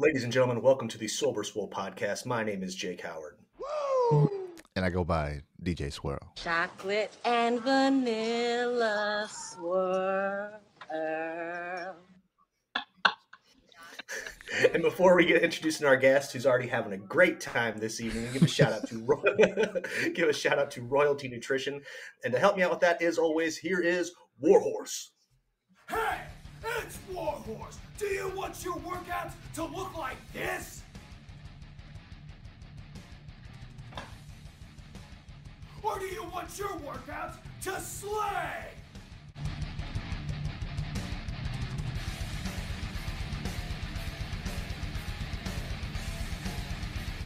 Ladies and gentlemen, welcome to the Sober Swole podcast. My name is Jake Howard. And I go by DJ Swirl. Chocolate and vanilla swirl. And before we get introducing our guest, who's already having a great time this evening, give a shout out to Roy- give a shout out to Royalty Nutrition. And to help me out with that, as always, here is Warhorse. Hey, it's Warhorse. Do you want your workouts to look like this? Or do you want your workouts to slay?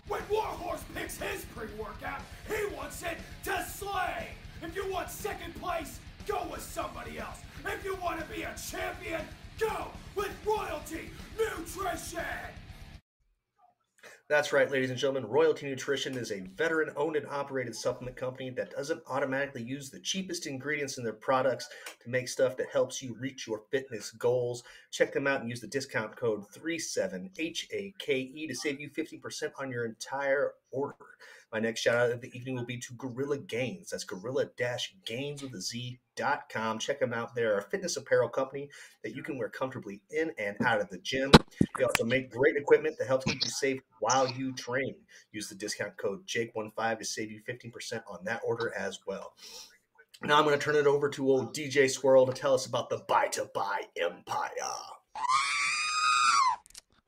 When Warhorse picks his pre-workout, he wants it to slay. If you want second place, go with somebody else. If you want to be a champion, go with Royalty Nutrition. That's right, ladies and gentlemen. Royalty Nutrition is a veteran owned and operated supplement company that doesn't automatically use the cheapest ingredients in their products to make stuff that helps you reach your fitness goals. Check them out and use the discount code 37HAKE to save you 50% on your entire order. My next shout out of the evening will be to Gorilla Gainz. That's gorilla gains with a Z.com. Check them out. They're a fitness apparel company that you can wear comfortably in and out of the gym. They also make great equipment that helps keep you safe while you train. Use the discount code Jake15 to save you 15% on that order as well. Now I'm going to turn it over to old DJ Swirl to tell us about the Buy to Bye Empire.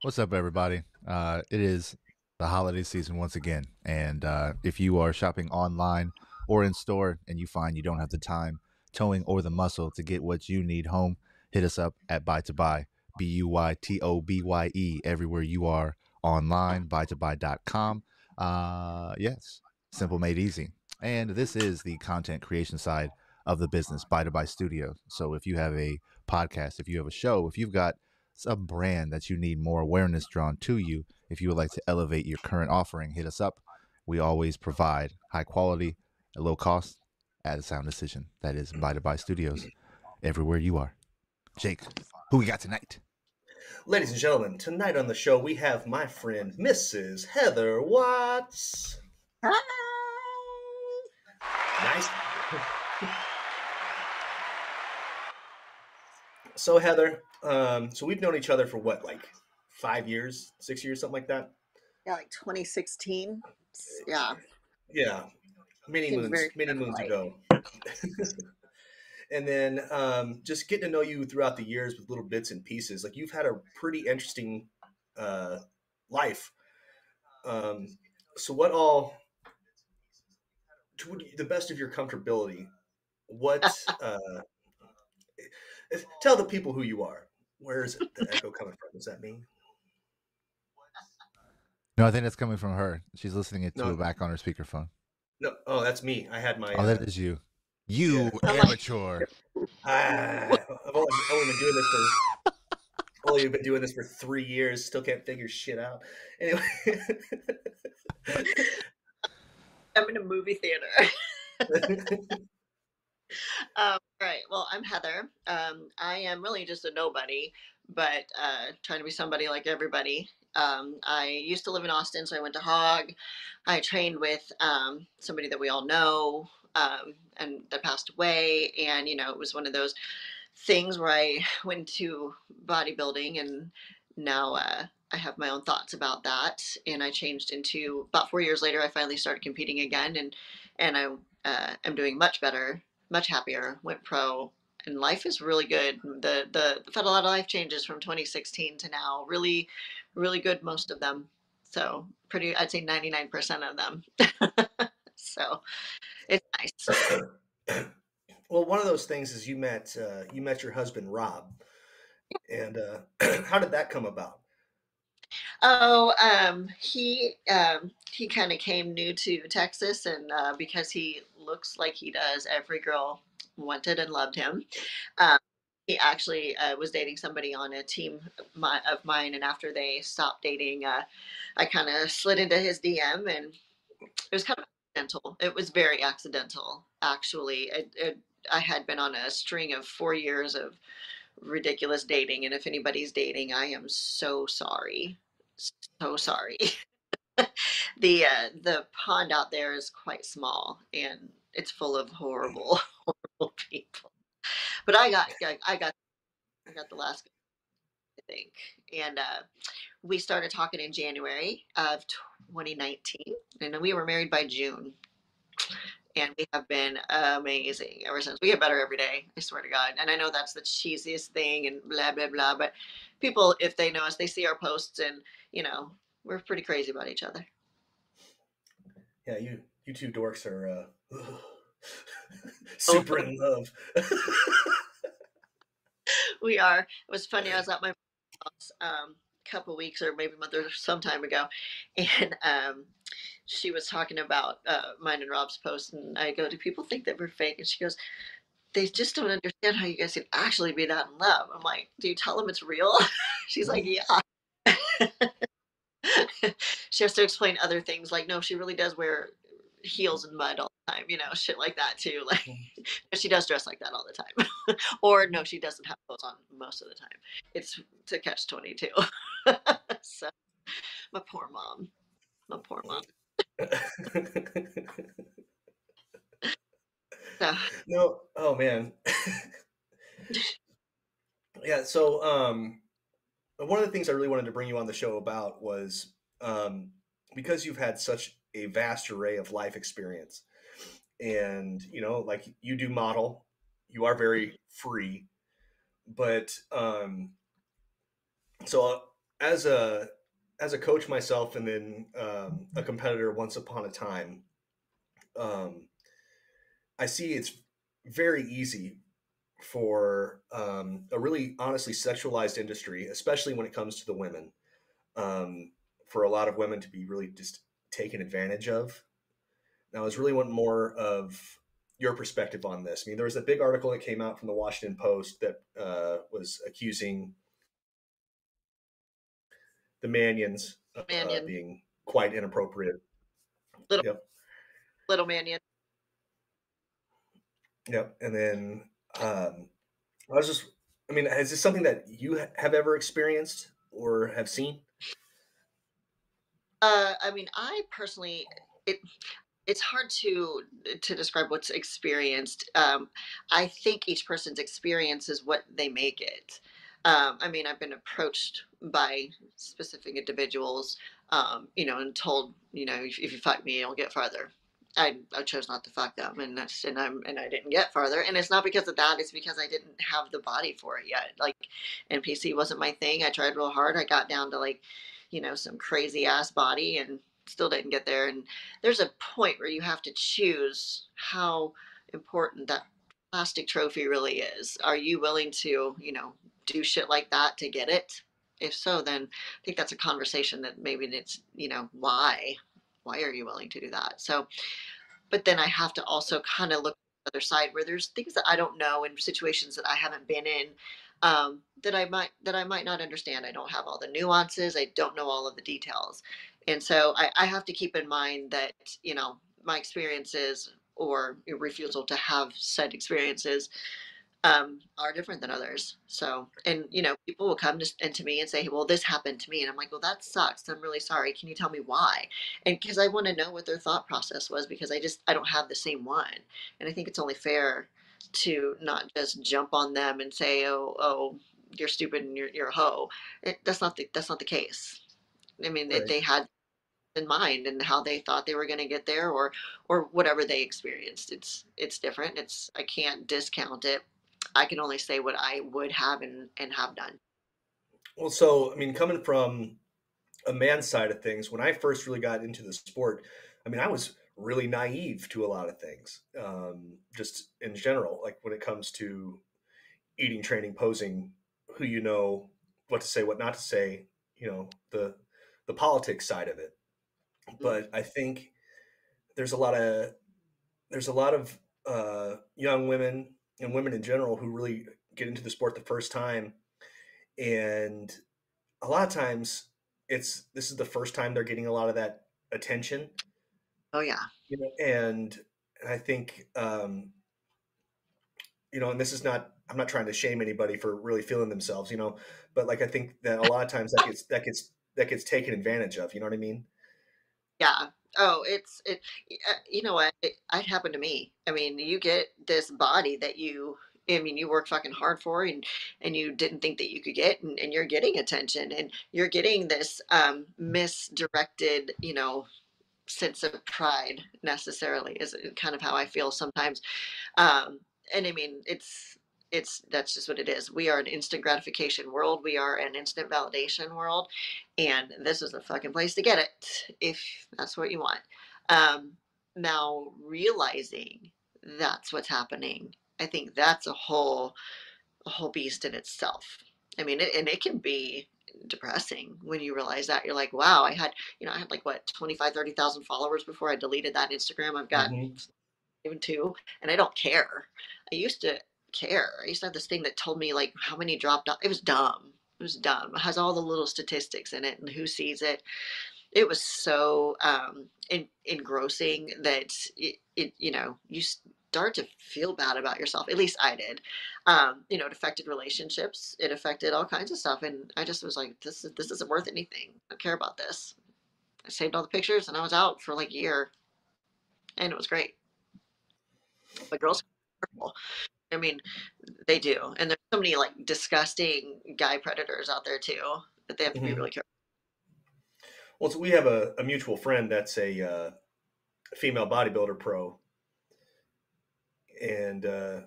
What's up, everybody? Uh, it is the holiday season once again. And uh, if you are shopping online or in store and you find you don't have the time, towing, or the muscle to get what you need home, hit us up at Buy to Bye, B U Y T O B Y E, everywhere you are online, buytobye.com. Uh, yes, simple made easy. And this is the content creation side of the business, Buy to Bye Studio. So if you have a podcast, if you have a show, if you've got some brand that you need more awareness drawn to you, if you would like to elevate your current offering, hit us up. We always provide high quality, at low cost, at a sound decision. That is Buy to Bye Studios, everywhere you are. Jake, who we got tonight? Ladies and gentlemen, tonight on the show we have my friend Mrs. Heather Watts. Hi. Nice. so Heather, um, so we've known each other for what, like five years, six years, something like that. Yeah, like 2016. Yeah. Yeah, many moons, many moons right. ago. and then um, just getting to know you throughout the years with little bits and pieces. Like you've had a pretty interesting uh, life. Um, so, what all, to the best of your comfortability, what? Uh, tell the people who you are. Where is it, the echo coming from? Is that me? No, I think that's coming from her. She's listening it to No. it back on her speakerphone. No, oh, that's me. I had my. Oh, uh, that is you. You Yeah. amateur. Ah, I've only, only been doing this for only been doing this for three years. Still can't figure shit out. Anyway, I'm in a movie theater. um, all right. Well, I'm Heather. Um, I am really just a nobody, but uh, trying to be somebody like everybody. Um, I used to live in Austin, so I went to Hog. I trained with um, somebody that we all know um, and that passed away. And, you know, it was one of those things where I went to bodybuilding and now uh, I have my own thoughts about that. And I changed into about four years later, I finally started competing again and, and I uh, am doing much better, much happier, went pro and life is really good. The, the, had a lot of life changes from 2016 to now, really, really good, most of them. So pretty, I'd say 99% of them. so it's nice. well, one of those things is you met uh, you met your husband Rob, and uh, how did that come about? Oh, um, he um, he kind of came new to Texas, and uh, because he looks like he does, every girl wanted and loved him. Um, he actually uh, was dating somebody on a team of mine, and after they stopped dating, uh, I kind of slid into his DM, and it was kind of accidental. It was very accidental, actually. It, it, I had been on a string of four years of ridiculous dating, and if anybody's dating, I am so sorry so sorry. the uh, the pond out there is quite small and it's full of horrible horrible people. But I got I, got I got the last I think. And uh, we started talking in January of 2019 and we were married by June. And we have been amazing ever since. We get better every day, I swear to God. And I know that's the cheesiest thing and blah, blah, blah. But people, if they know us, they see our posts and, you know, we're pretty crazy about each other. Yeah, you you two dorks are uh, super in love. we are. It was funny. I was at my mom's house um, a couple weeks or maybe a month or some time ago, and um, she was talking about uh, mine and Rob's post, and I go, "Do people think that we're fake?" And she goes, "They just don't understand how you guys can actually be that in love." I'm like, "Do you tell them it's real?" She's like, "Yeah." she has to explain other things like no she really does wear heels and mud all time you know shit like that too like she does dress like that all the time. Or no she doesn't have clothes on most of the time. It's to catch 22 so my poor mom. My poor mom. So. no oh man. Yeah so um one of the things I really wanted to bring you on the show about was um, because you've had such a vast array of life experience, and you know, like you do model, you are very free, but um, so as a as a coach myself, and then um, a competitor once upon a time, um, I see it's very easy for um, a really honestly sexualized industry, especially when it comes to the women. Um, for a lot of women to be really just taken advantage of. Now, I was really wanting more of your perspective on this. I mean, there was a big article that came out from the Washington Post that uh, was accusing the Manions of uh, being quite inappropriate. Little, yep. little Manion. Yep. And then um, I was just, I mean, is this something that you have ever experienced or have seen? Uh, I mean, I personally, it, it's hard to to describe what's experienced. Um, I think each person's experience is what they make it. Um, I mean, I've been approached by specific individuals, um, you know, and told, you know, if, if you fuck me, you'll get farther. I, I chose not to fuck them and that's and I'm and I didn't get farther and it's not because of that it's because I didn't have the body for it yet like NPC wasn't my thing I tried real hard I got down to like you know some crazy ass body and still didn't get there and there's a point where you have to choose how important that plastic trophy really is are you willing to you know do shit like that to get it if so then I think that's a conversation that maybe it's you know why why are you willing to do that? So, but then I have to also kind of look the other side where there's things that I don't know and situations that I haven't been in um, that I might that I might not understand. I don't have all the nuances. I don't know all of the details, and so I, I have to keep in mind that you know my experiences or your refusal to have said experiences um, are different than others. So, and you know, people will come to, into me and say, "Well, this happened to me," and I'm like, "Well, that sucks. I'm really sorry. Can you tell me why?" And because I want to know what their thought process was, because I just I don't have the same one, and I think it's only fair to not just jump on them and say, "Oh, oh, you're stupid and you're you're a hoe." It, that's not the that's not the case. I mean, right. they, they had in mind and how they thought they were going to get there or or whatever they experienced it's it's different it's i can't discount it I can only say what I would have and, and have done. Well, so I mean, coming from a man's side of things, when I first really got into the sport, I mean, I was really naive to a lot of things, um, just in general. Like when it comes to eating, training, posing, who you know, what to say, what not to say, you know, the the politics side of it. But I think there's a lot of there's a lot of uh, young women and women in general who really get into the sport the first time and a lot of times it's this is the first time they're getting a lot of that attention oh yeah you know, and i think um you know and this is not i'm not trying to shame anybody for really feeling themselves you know but like i think that a lot of times that gets that gets that gets taken advantage of. You know what I mean? Yeah. Oh, it's it. uh, You know what? It, it happened to me. I mean, you get this body that you. I mean, you work fucking hard for, and and you didn't think that you could get, and, and you're getting attention, and you're getting this um, misdirected, you know, sense of pride. Necessarily is kind of how I feel sometimes. Um, and I mean, it's it's that's just what it is. We are an instant gratification world. We are an instant validation world, and this is the fucking place to get it if that's what you want. Um, now realizing that's what's happening, I think that's a whole a whole beast in itself. I mean, it, and it can be depressing when you realize that you're like, wow, I had, you know, I had like what 25, 30,000 followers before I deleted that Instagram. I've got Mhm. even two, and I don't care. I used to care. I used to have this thing that told me like how many dropped off. It was dumb. It was dumb. It has all the little statistics in it and who sees it. It was so um, en- engrossing that it, it, you know, you start to feel bad about yourself. At least I did. Um, you know, it affected relationships. It affected all kinds of stuff, and I just was like, this is this isn't worth anything. I don't care about this. I saved all the pictures, and I was out for like a year, and it was great. But girls. I mean, they do, and there's so many like disgusting guy predators out there too that they have to be Mhm. really careful. Well, so we have a, a mutual friend that's a uh, female bodybuilder pro, and uh,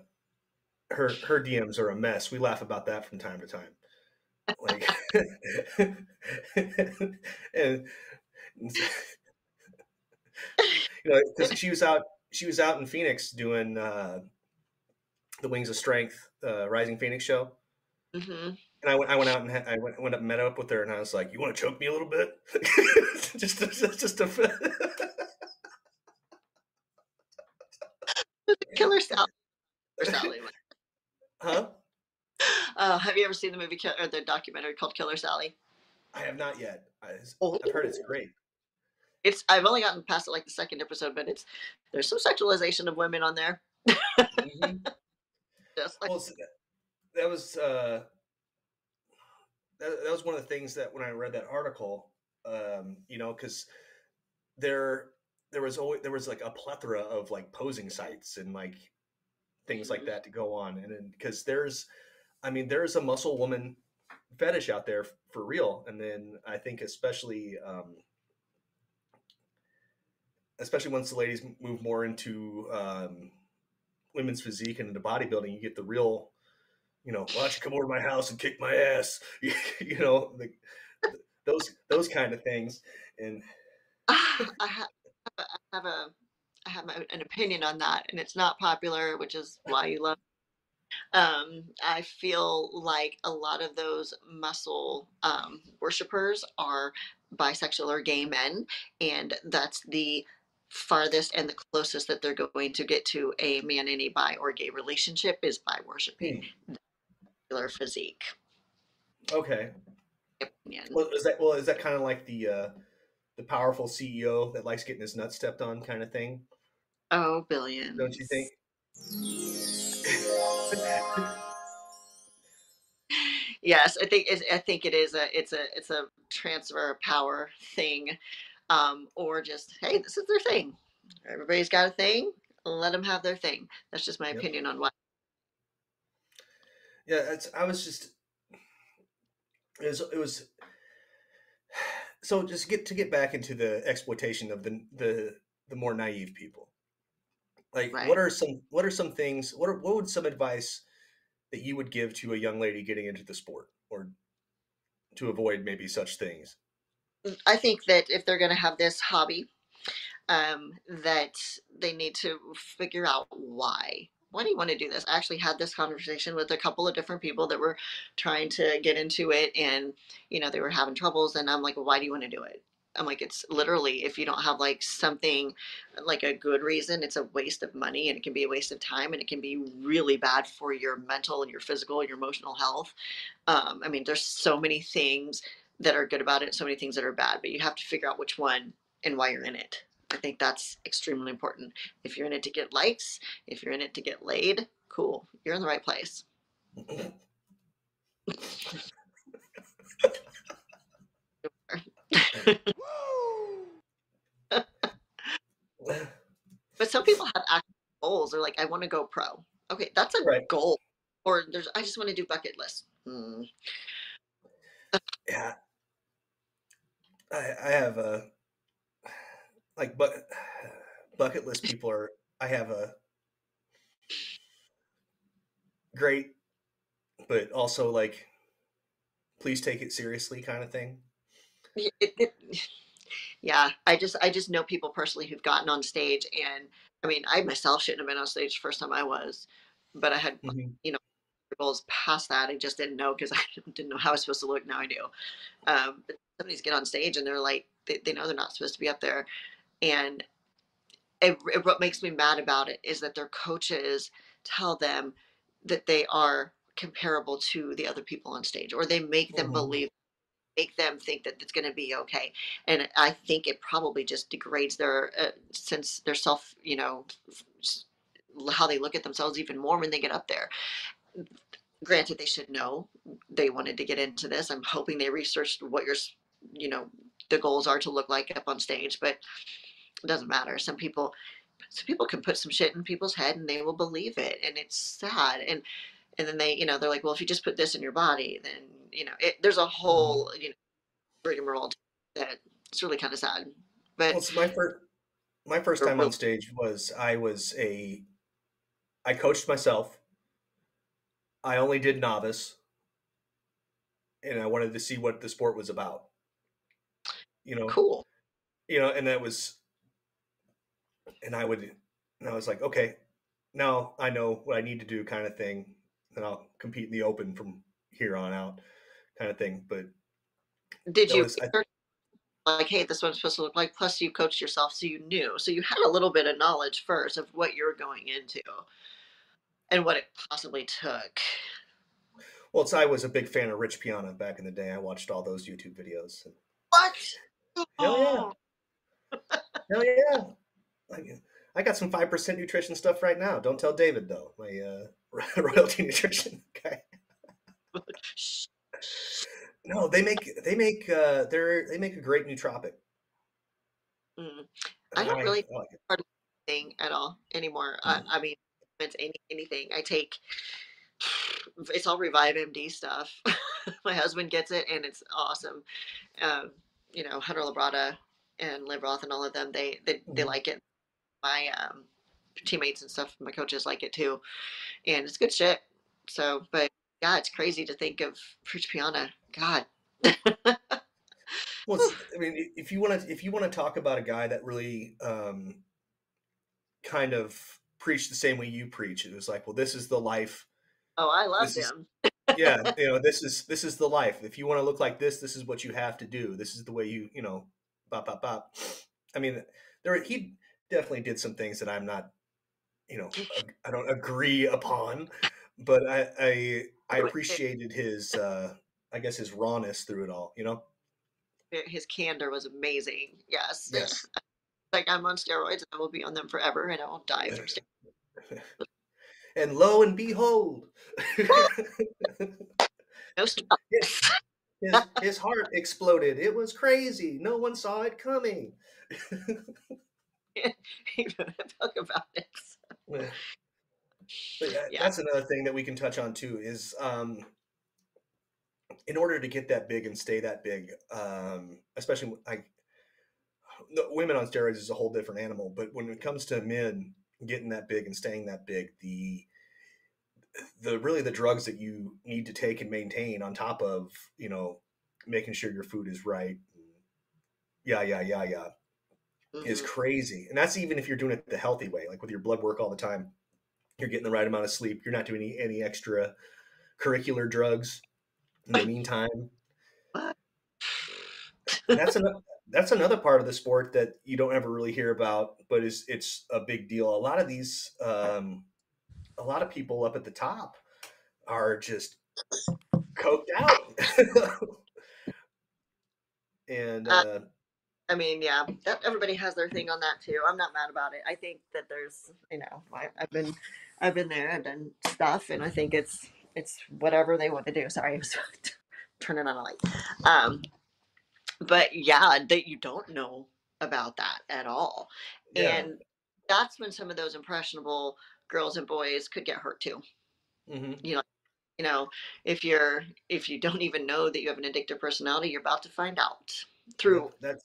her her DMs are a mess. We laugh about that from time to time. Like, and you know, 'cause she was out she was out in Phoenix doing uh, the Wings of Strength uh, Rising Phoenix show. hmm And I went, I went out and I went, went up met up with her, and I was like, "You want to choke me a little bit?" just, just, just a. Killer Sally. Killer Sally. huh? Uh, have you ever seen the movie or the documentary called Killer Sally? I have not yet. I, Oh. I've heard it's great. It's I've only gotten past it like the second episode, but it's there's some sexualization of women on there. Mhm. Well, it's- that was uh, that, that was one of the things that when I read that article, um, you know, because there there was always there was like a plethora of like posing sites and like things like Mhm. that to go on, and then because there's, I mean, there's a muscle woman fetish out there for real, and then I think especially. Um, especially once the ladies move more into um, women's physique and into bodybuilding, you get the real, you know, why don't you come over to my house and kick my ass? you know, the, those those kind of things. And I have, I have a I have my- an opinion on that, and it's not popular, which is why you love. Um, I feel like a lot of those muscle um, worshippers are bisexual or gay men, and that's the farthest and the closest that they're going to get to a man in a bi or gay relationship is by worshiping their physique. okay, Opinion. well, is that well is that kind of like the uh, the powerful CEO that likes getting his nuts stepped on kind of thing? Oh, billions. Don't you think? Yes, I think I think it is a it's a it's a transfer of power thing, um, or just hey, this is their thing. Everybody's got a thing. Let them have their thing. That's just my Yep. opinion on what. Yeah, it's, I was just it was it was so just get to get back into the exploitation of the the the more naive people. Like Right. what are some what are some things what are what would some advice that you would give to a young lady getting into the sport or to avoid maybe such things? I think that if they're going to have this hobby, um, that they need to figure out why. Why do you want to do this? I actually had this conversation with a couple of different people that were trying to get into it, and you know they were having troubles. And I'm like, well, why do you want to do it? I'm like, it's literally if you don't have like something like a good reason, it's a waste of money and it can be a waste of time and it can be really bad for your mental and your physical and your emotional health. Um, I mean, there's so many things that are good about it, so many things that are bad, but you have to figure out which one and why you're in it. I think that's extremely important. If you're in it to get likes, if you're in it to get laid, cool. You're in the right place. but some people have actual goals. They're like, I want to go pro. Okay, that's a right. goal. Or there's, I just want to do bucket list. Mm. yeah, I I have a like but bucket list people are I have a great but also like please take it seriously kind of thing. It- it- yeah, I just, I just know people personally who've gotten on stage, and I mean, I myself shouldn't have been on stage the first time I was, but I had Mhm. Goals past that. I just didn't know because I didn't know how I was supposed to look. Now I do. Um, but somebody's get on stage and they're like, they, they know they're not supposed to be up there, and it, it, what makes me mad about it is that their coaches tell them that they are comparable to the other people on stage, or they make them Mhm. believe, make them think that it's going to be okay. And I think it probably just degrades their uh, sense, their self, you know, how they look at themselves even more when they get up there. Granted, they should know they wanted to get into this. I'm hoping they researched what your, you know, the goals are to look like up on stage, but it doesn't matter. Some people, some people can put some shit in people's head and they will believe it, and it's sad. And and then they, you know, they're like, well, if you just put this in your body, then you know, it, there's a mm-hmm. whole, you know, rigmarole that it's really kind of sad. But Well, my first my first time on stage was I was a I coached myself. I only did novice and I wanted to see what the sport was about. You know, cool. you know, and that was and I would and I was like, okay, now I know what I need to do kind of thing. Then I'll compete in the open from here on out kind of thing. But Did you was- I- like, hey, this one's supposed to look like? Plus, you coached yourself, so you knew. So you had a little bit of knowledge first of what you're going into and what it possibly took. well, it's I was a big fan of Rich Piana back in the day. I watched all those YouTube videos. What? Hell yeah! Hell yeah! I, I got some five percent nutrition stuff right now. Don't tell David though. My uh, royalty nutrition guy. No, they make they make uh, they're they make a great nootropic. Mm. I don't really I like it. thing at all anymore. Mm. I, I mean, any, anything. I take it's all Revive MD stuff. My husband gets it, and it's awesome. Um, you know, Hunter Labrada and Liv Roth and all of them, they they, they Mhm. like it. My um, teammates and stuff, my coaches like it too, and it's good shit. So, but yeah, it's crazy to think of Rich Piana. God, Well, I mean, if you want to if you want to talk about a guy that really um, kind of preached the same way you preach, it was like, well, this is the life. oh, I love This is- him. yeah you know this is this is the life if you want to look like this this is what you have to do this is the way you you know bop bop bop i mean there he definitely did some things that i'm not you know i don't agree upon but i i i appreciated his uh i guess his rawness through it all you know His candor was amazing. Yes. Yes. Like I'm on steroids and I will be on them forever and I won't die from steroids. and lo and behold No stop. his, his heart exploded it was crazy no one saw it coming Talk about it. But yeah, that's another thing that we can touch on too is um, in order to get that big and stay that big, um, especially the women on steroids is a whole different animal. But when it comes to men getting that big and staying that big, the the really the drugs that you need to take and maintain on top of you know making sure your food is right, yeah, yeah, yeah, yeah, is Mhm. crazy. And that's even if you're doing it the healthy way, like with your blood work all the time. You're getting the right amount of sleep. You're not doing any, any extra curricular drugs in the meantime. That's another that's another part of the sport that you don't ever really hear about, but is it's a big deal. A lot of these um, a lot of people up at the top are just coked out. and Uh, uh, I mean, yeah, that, everybody has their thing on that too. I'm not mad about it. I think that there's, you know, I, I've been, I've been there, I've done stuff, and I think it's, it's whatever they want to do. Sorry, I was turning on a light. Um, but yeah, that you don't know about that at all, yeah. and that's when some of those impressionable girls and boys could get hurt too. hmm You know, you know, if you're if you don't even know that you have an addictive personality, you're about to find out through That's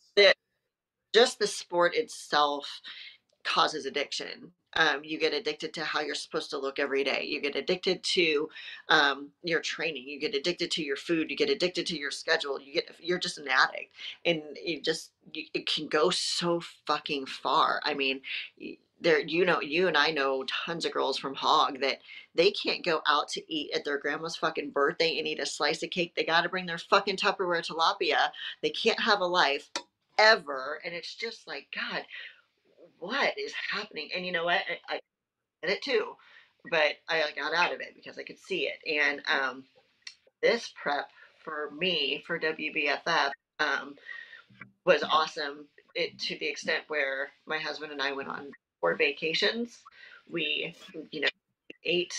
just the sport itself causes addiction. Um, you get addicted to how you're supposed to look every day. You get addicted to um, your training. You get addicted to your food. You get addicted to your schedule. You get you're just an addict, and you just it can go so fucking far. I mean, there you know you and I know tons of girls from Hog that they can't go out to eat at their grandma's fucking birthday and eat a slice of cake. They got to bring their fucking Tupperware tilapia. They can't have a life ever, and it's just like God what is happening? And you know what? I, I did it too, but I got out of it because I could see it. And um, this prep for me for WBFF um, was awesome. It to the extent where my husband and I went on four vacations. We, you know, ate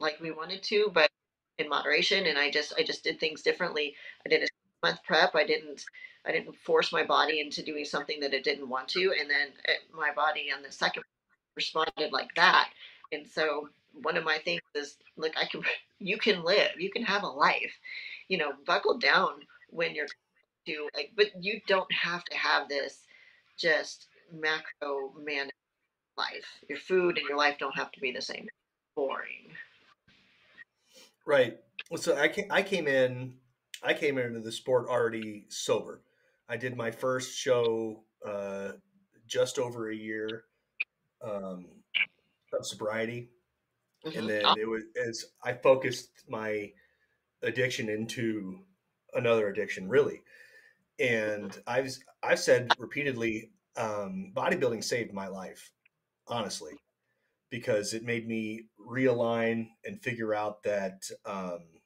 like we wanted to, but in moderation. And I just, I just did things differently. I did a month prep. I didn't I didn't force my body into doing something that it didn't want to, and then it, my body on the second responded like that. And so one of my things is, look, I can, you can live, you can have a life, you know, buckle down when you're to like, but you don't have to have this just macro man life. Your food and your life don't have to be the same. Boring. right. So I came, I came in, I came into the sport already sober. I did my first show uh, just over a year um, of sobriety, Mhm. and then it was as I focused my addiction into another addiction, really. And I've I've said repeatedly, um, bodybuilding saved my life, honestly, because it made me realign and figure out that um,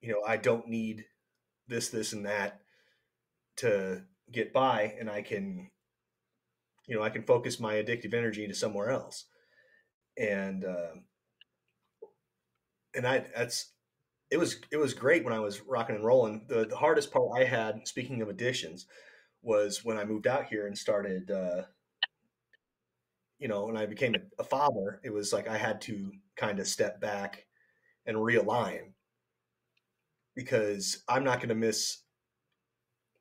you know I don't need this, this, and that to get by, and I can you know I can focus my addictive energy to somewhere else, and um, and I that's it was it was great when I was rocking and rolling. The the hardest part I had, speaking of addictions, was when I moved out here and started. Uh, you know, when I became a, a father, it was like I had to kind of step back and realign because I'm not going to miss,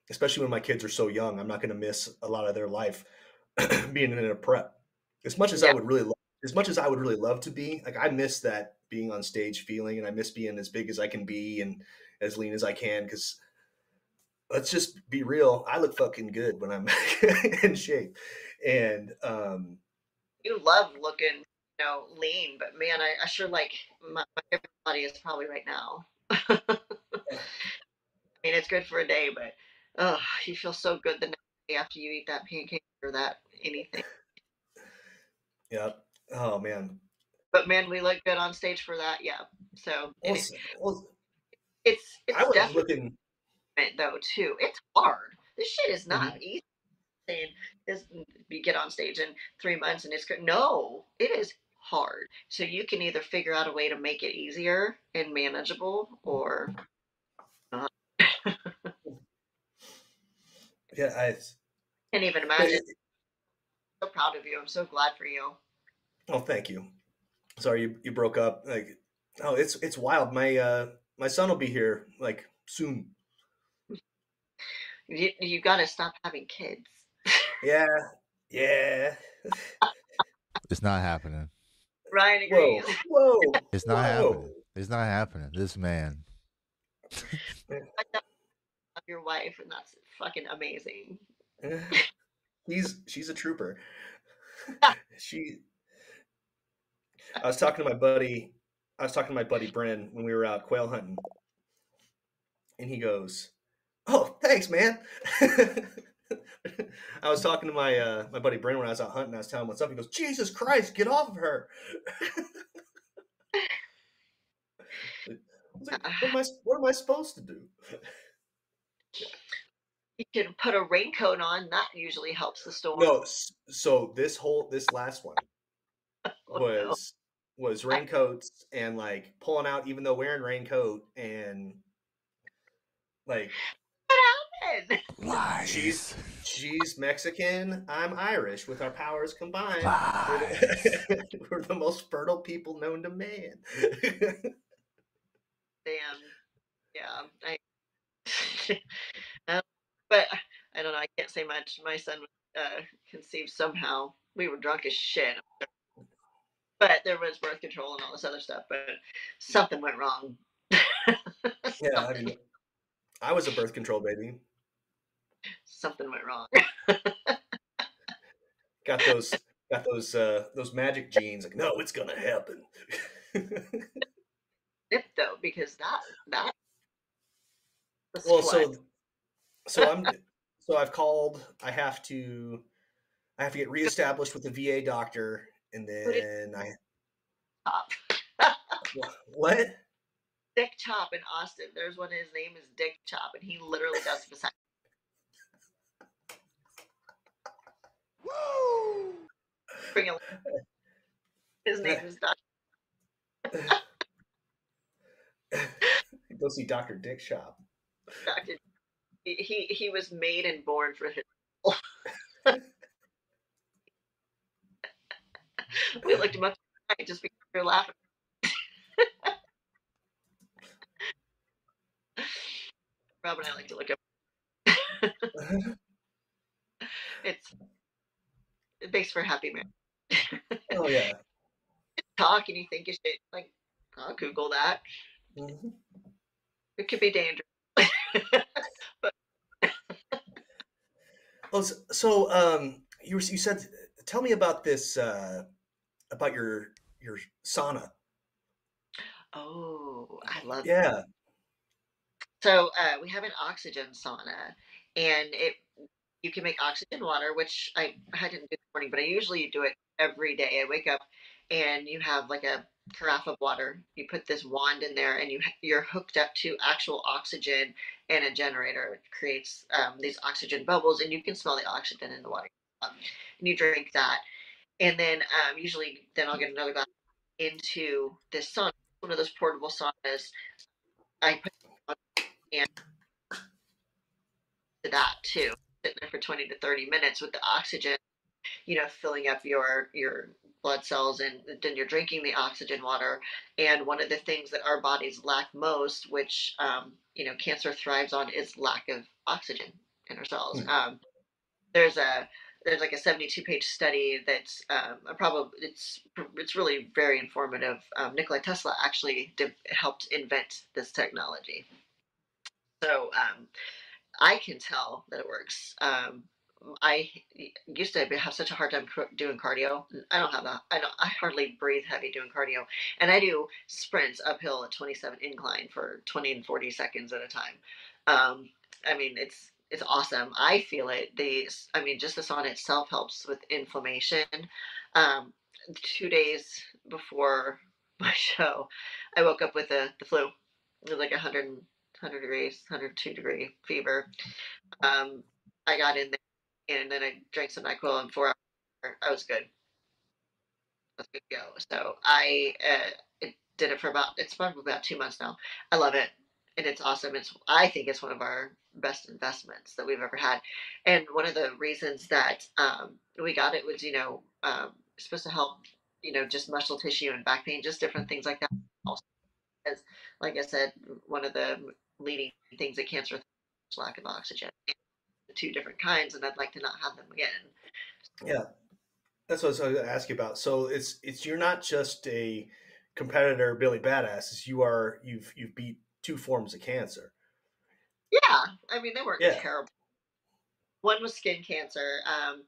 especially when my kids are so young. I'm not going to miss a lot of their life being in a prep. As much as I would really, lo- as much as I would really love to be, like I miss that being on stage feeling, and I miss being as big as I can be and as lean as I can. Because let's just be real, I look fucking good when I'm in shape, and um, you love looking, you know, lean, but man, I, I sure like my, my body is probably right now. I mean, it's good for a day, but oh, you feel so good the next day after you eat that pancake or that anything. yeah. Oh man. But man, we look good on stage for that, yeah. So Well, and it, s- it's it's I was definitely looking. though too. It's hard. This shit is not Mm-hmm. easy. Saying this, you get on stage in three months and it's good. No, it is hard. So you can either figure out a way to make it easier and manageable, or Yeah, I. can't even imagine. it- so proud of you. I'm so glad for you. Oh, thank you. Sorry, you, you broke up. Like, oh, it's it's wild. My uh, my son will be here like soon. You, you got to stop having kids. Yeah, yeah. It's not happening. Ryan Whoa, agrees. whoa. It's not Whoa. happening. It's not happening. This man. Love your wife, and that's fucking amazing. He's she's a trooper. she. I was talking to my buddy. I was talking to my buddy Bren when we were out quail hunting, and he goes, "Oh, thanks, man." I was talking to my uh, my buddy Bren when I was out hunting. I was telling him what's up. He goes, "Jesus Christ, get off of her!" I was like, what, am I, what am I supposed to do? You can put a raincoat on. That usually helps the storm. No, so this whole this last one Oh, no. was was raincoats and like pulling out even though wearing raincoat and like again. Lies. She's she's Mexican. I'm Irish. With our powers combined, we're the, we're the most fertile people known to man. Damn. Yeah. I. But I don't know. I can't say much. My son was uh, conceived somehow. We were drunk as shit. But there was birth control and all this other stuff. But something went wrong. yeah, I mean, I was a birth control baby. something went wrong. Got those got those uh those magic genes. Like, no, it's gonna happen. Nip though, because that that. well, so so I'm so I've called. I have to I have to get reestablished with the VA doctor, and then I Top. what? Dick Chop in Austin. There's one. His name is Dick Chop, and he literally does vasectomy. Bring a- His name is Dr. Go see Doctor Dick Chop. Dr. He, he was made and born for his. we looked him up just because we were laughing. Rob and I like to look up. It's it makes for a happy marriage. oh yeah. Talk and you think of shit like I'll Google that. Mhm. It could be dangerous. Oh, so, so um, you were, you said, tell me about this uh, about your your sauna. Oh, I love Yeah. So uh, we have an oxygen sauna, and it you can make oxygen water, which I I didn't do this morning, but I usually do it every day. I wake up and you have like a carafe of water. You put this wand in there, and you you're hooked up to actual oxygen and a generator. It creates um, these oxygen bubbles, and you can smell the oxygen in the water. Um, and you drink that, and then um, usually then I'll get another glass into this sauna. One of those portable saunas. I put and to that too. Sitting there for 20 to 30 minutes with the oxygen, you know, filling up your your blood cells and then you're drinking the oxygen water. And one of the things that our bodies lack most, which um, you know, cancer thrives on is lack of oxygen in our cells. Hmm. Um, there's a there's like a 72 page study that's um, a probably it's it's really very informative. Um, Nikola Tesla actually did, helped invent this technology. So um, I can tell that it works. Um, I used to have such a hard time doing cardio. I don't have that. I don't. I hardly breathe heavy doing cardio, and I do sprints uphill at 27 incline for 20 and 40 seconds at a time. Um, I mean, it's it's awesome. I feel it. The I mean, just the sauna itself helps with inflammation. Um, two days before my show, I woke up with the the flu. It was like 100, 100 degrees, 102 degree fever. Um, I got in there and then I drank some NyQuil and four hours, I was good. I was good to go. So I uh, did it for about, it's probably about two months now. I love it. And it's awesome. It's, I think it's one of our best investments that we've ever had. And one of the reasons that um, we got it was, you know, um, supposed to help, you know, just muscle tissue and back pain, just different things like that. Also, as, like I said, one of the leading things that cancer is lack of oxygen. Two different kinds, and I'd like to not have them again. Yeah. That's what I was going to ask you about. So it's it's you're not just a competitor, Billy Badass. You are you've you've beat two forms of cancer. Yeah, I mean they weren't Yeah. terrible. One was skin cancer. Um,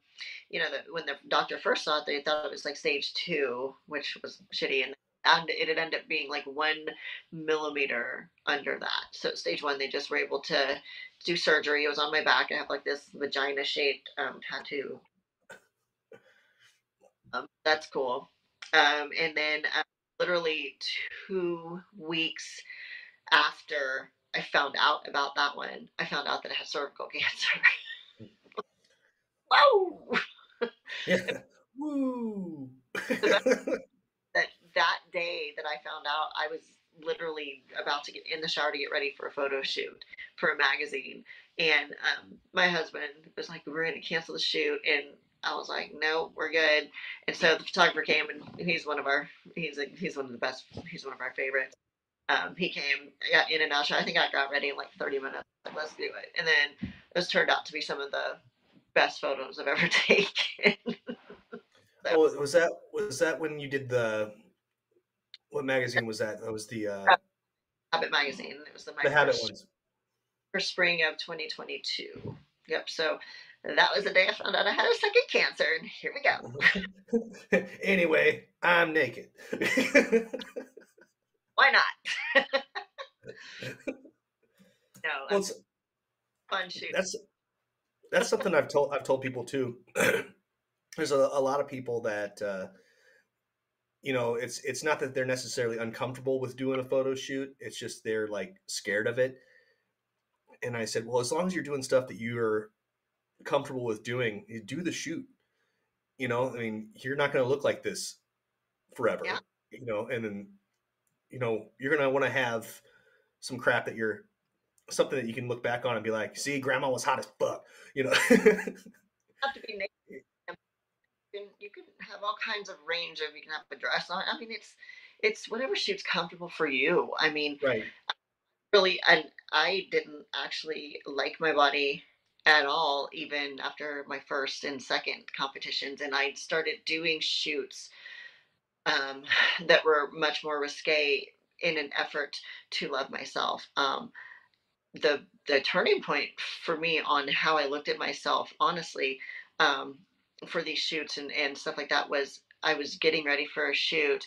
you know, the, when the doctor first saw it, they thought it was like stage two, which was shitty, and and it ended up being like one millimeter under that. So stage one, they just were able to do surgery. It was on my back. I have like this vagina shaped um, tattoo. Um, that's cool. Um, and then uh, literally two weeks after I found out about that one, I found out that I had cervical cancer. Whoa! Yeah. Woo. That day that I found out, I was literally about to get in the shower to get ready for a photo shoot for a magazine, And um, my husband was like, "We're going to cancel the shoot," and I was like, "No, we're good." And so the photographer came, and he's one of our he's a, he's one of the best. He's one of our favorites. Um, he came, I got in and out. I think I got ready in like 30 minutes. Like, Let's do it. And then it was turned out to be some of the best photos I've ever taken. Oh, was that was that when you did the what magazine was that? That was the uh, Habit magazine. It was the, the Habit ones. for spring of 2022. Yep. So that was the day I found out I had a second cancer, and here we go. anyway, I'm naked. Why not? no, well, fun shoot. that's that's something I've told I've told people too. There's a, a lot of people that uh, you know it's it's not that they're necessarily uncomfortable with doing a photo shoot. It's just they're like scared of it. And I said, well, as long as you're doing stuff that you're comfortable with doing, do the shoot. You know, I mean, you're not going to look like this forever. Yeah. You know, and then you know you're going to want to have some crap that you're something that you can look back on and be like, see, grandma was hot as fuck. You know. have to be naked. You can, you can have all kinds of range of you can have a dress on. I mean, it's it's whatever suits comfortable for you. I mean, right. really, and I didn't actually like my body at all, even after my first and second competitions, and I started doing shoots um, that were much more risque in an effort to love myself. Um, the the turning point for me on how I looked at myself, honestly, um, for these shoots and, and stuff like that was I was getting ready for a shoot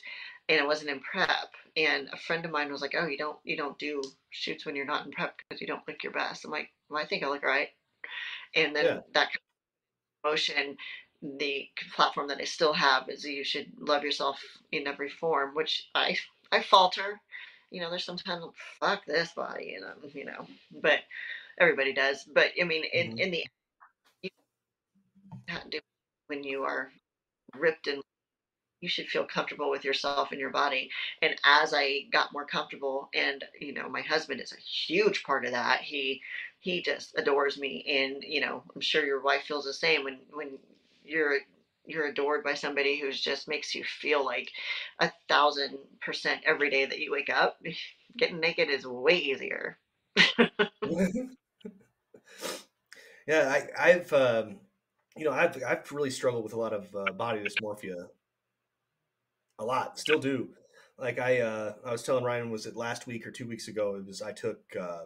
and I wasn't in prep. And a friend of mine was like, "Oh, you don't you don't do shoots when you're not in prep because you don't look your best." I'm like, "Well, I think I look right." And then Yeah. that motion, the platform that I still have is you should love yourself in every form, which I I falter. You know, there's sometimes fuck this body, and um, you know, but everybody does. But I mean, in Mhm. in the you do when you are ripped and you should feel comfortable with yourself and your body. And as I got more comfortable, and you know, my husband is a huge part of that. He he just adores me, and you know, I'm sure your wife feels the same when when you're you're adored by somebody who's just makes you feel like a thousand percent every day that you wake up. Getting naked is way easier. yeah, I, I've um, you know I've I've really struggled with a lot of uh, body dysmorphia. A lot, still do. Like I uh, I was telling Ryan, was it last week or two weeks ago? It was I took uh,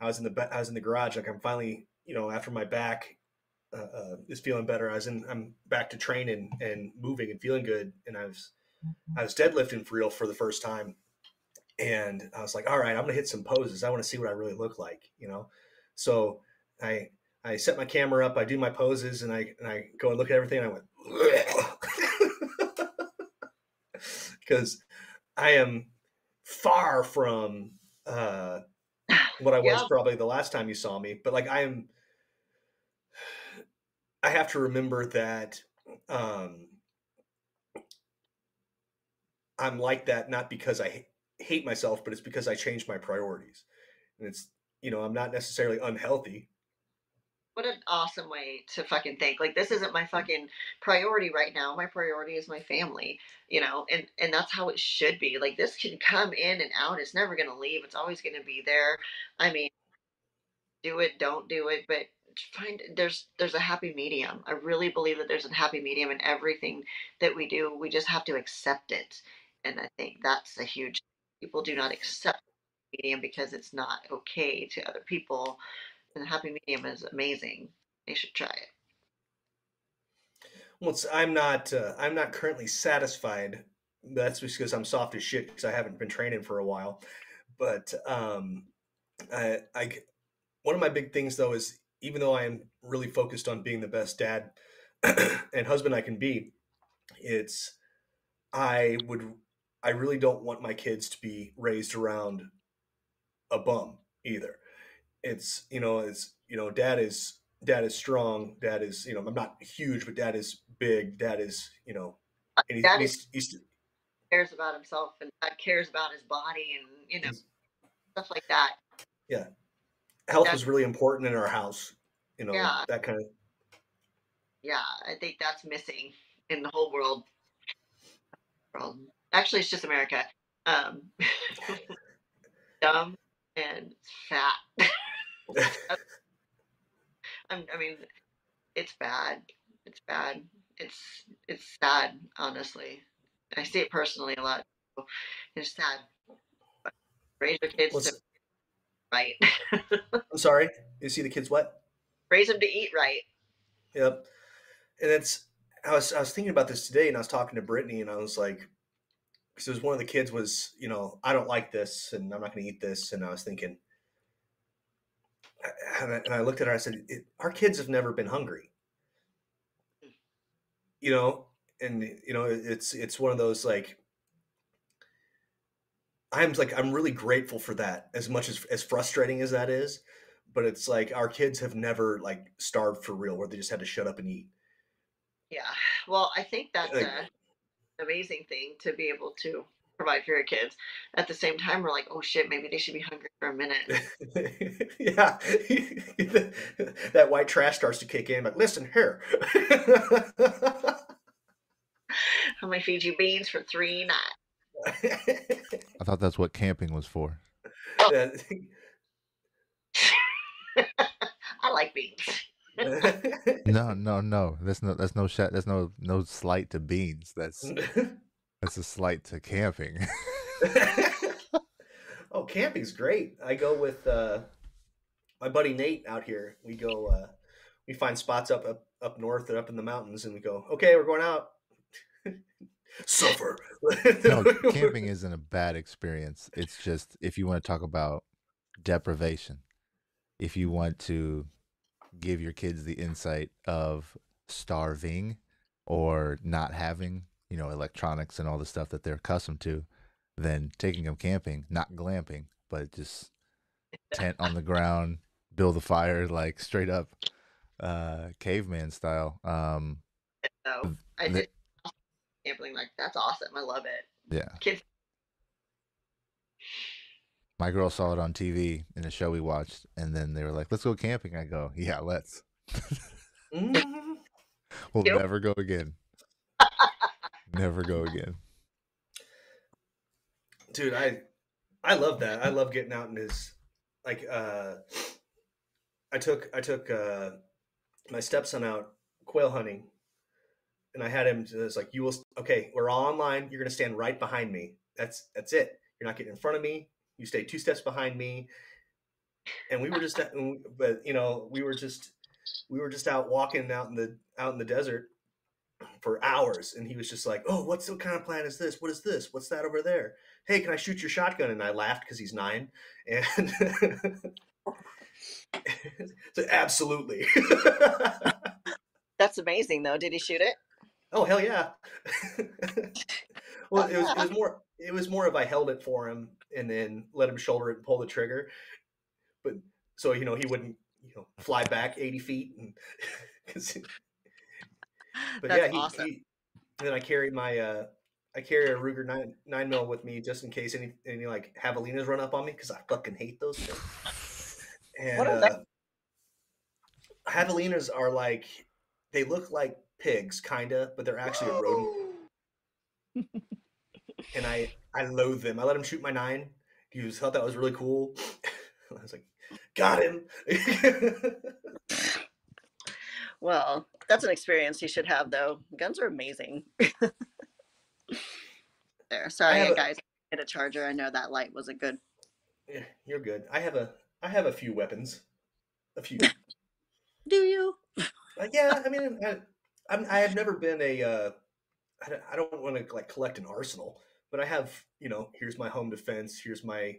I was in the I was in the garage. Like I'm finally you know after my back uh, uh, is feeling better. I was in I'm back to training and moving and feeling good. And I was I was deadlifting for real for the first time. And I was like, all right, I'm gonna hit some poses. I want to see what I really look like, you know. So I I set my camera up, I do my poses, and I and I go and look at everything. And I went because I am far from uh, what I was Yeah. probably the last time you saw me. But like I am, I have to remember that um, I'm like that not because I hate myself, but it's because I changed my priorities. And it's you know I'm not necessarily unhealthy. What an awesome way to fucking think. Like this isn't my mm. fucking priority right now. My priority is my family, you know, and and that's how it should be. Like this can come in and out. It's never going to leave. It's always going to be there. I mean, do it, don't do it, but find there's there's a happy medium. I really believe that there's a happy medium in everything that we do. We just have to accept it. And I think that's a huge people do not accept medium because it's not okay to other people. And happy medium is amazing. They should try it. Well, I'm not. Uh, I'm not currently satisfied. That's because I'm soft as shit because I haven't been training for a while. But um, I, I, one of my big things though is even though I am really focused on being the best dad and husband I can be, it's I would. I really don't want my kids to be raised around a bum either. It's you know it's you know dad is dad is strong. Dad is you know I'm not huge, but dad is big. Dad is you know and he's, Dad and is- he's, he's Cares about himself and dad cares about his body and you know stuff like that. Yeah. Health was really important in our house. You know, Yeah. that kind of. Yeah, I think that's missing in the whole world. World. Actually, it's just America. Um, dumb and fat. I'm, mean, it's bad. It's bad. It's it's sad, honestly. I see it personally a lot. It's sad. But raise your kids What's- to right. I'm sorry. You see the kids what? raise them to eat right. Yep. And it's I was I was thinking about this today, and I was talking to Brittany, and I was like, because it was one of the kids was, you know, I don't like this, and I'm not going to eat this, and I was thinking, and I, and I looked at her, I said, it, our kids have never been hungry, hmm. you know, and you know, it's it's one of those like. I'm like I'm really grateful for that as much as as frustrating as that is but it's like our kids have never like starved for real where they just had to shut up and eat Yeah. Well, I think that's Like- a amazing thing to be able to provide for your kids. At the same time, we're like, oh shit, maybe they should be hungry for a minute. yeah that white trash starts to kick in like listen here I'm gonna feed you beans for three nights. I thought that's what camping was for. I like beans. No, no, no. That's no. That's no. Sh- that's no. No slight to beans. That's that's a slight to camping. oh camping's great i go with uh my buddy nate out here we go uh we find spots up up, up north and up in the mountains and we go okay we're going out suffer no, camping isn't a bad experience. It's just if you want to talk about deprivation, if you want to give your kids the insight of starving or not having, you know, electronics and all the stuff that they're accustomed to, then taking them camping, not glamping, but just tent on the ground, build a fire like straight up uh caveman style. Um So I the- did camping like that's awesome. I love it. yeah. Kids My girl saw it on TV in a show we watched, and then they were like, "Let's go camping." I go, "Yeah, let's." Mhm. We'll Yep. never go again. Never go again. dude i i love that. I love getting out in his like uh i took i took uh my stepson out quail hunting and i had him just like you will okay we're all online. You're gonna stand right behind me. That's that's it. You're not getting in front of me. You stay two steps behind me. And we were just but you know we were just we were just out walking out in the out in the desert for hours and he was just like oh what's what kind of plant is this? What is this? What's that over there? Hey can i shoot your shotgun? And i laughed because he's nine and so absolutely. That's amazing though. Did he shoot it? oh hell yeah. Oh, well it was, it was more it was more of i held it for him and then let him shoulder it and pull the trigger. But so you know he wouldn't you know fly back 80 feet and but That's yeah he, awesome. he and then i carry my uh i carry a ruger 9 9 mil with me just in case any any like javelinas run up on me because i fucking hate those things and What are uh, javelinas are like they look like pigs kinda but they're actually a rodent and I I loathe them. I let him shoot my nine. He was thought that was really cool. I was like, got him. Well, that's an experience you should have though. Guns are amazing. there. Sorry a- guys. Hit a charger. I know that light wasn't good. Yeah, You're good. I have a I have a few weapons, a few. Do you? Uh, yeah, I mean, I, I'm, I have never been a. Uh, I don't, I don't want to like collect an arsenal, but I have. You know, here's my home defense. Here's my.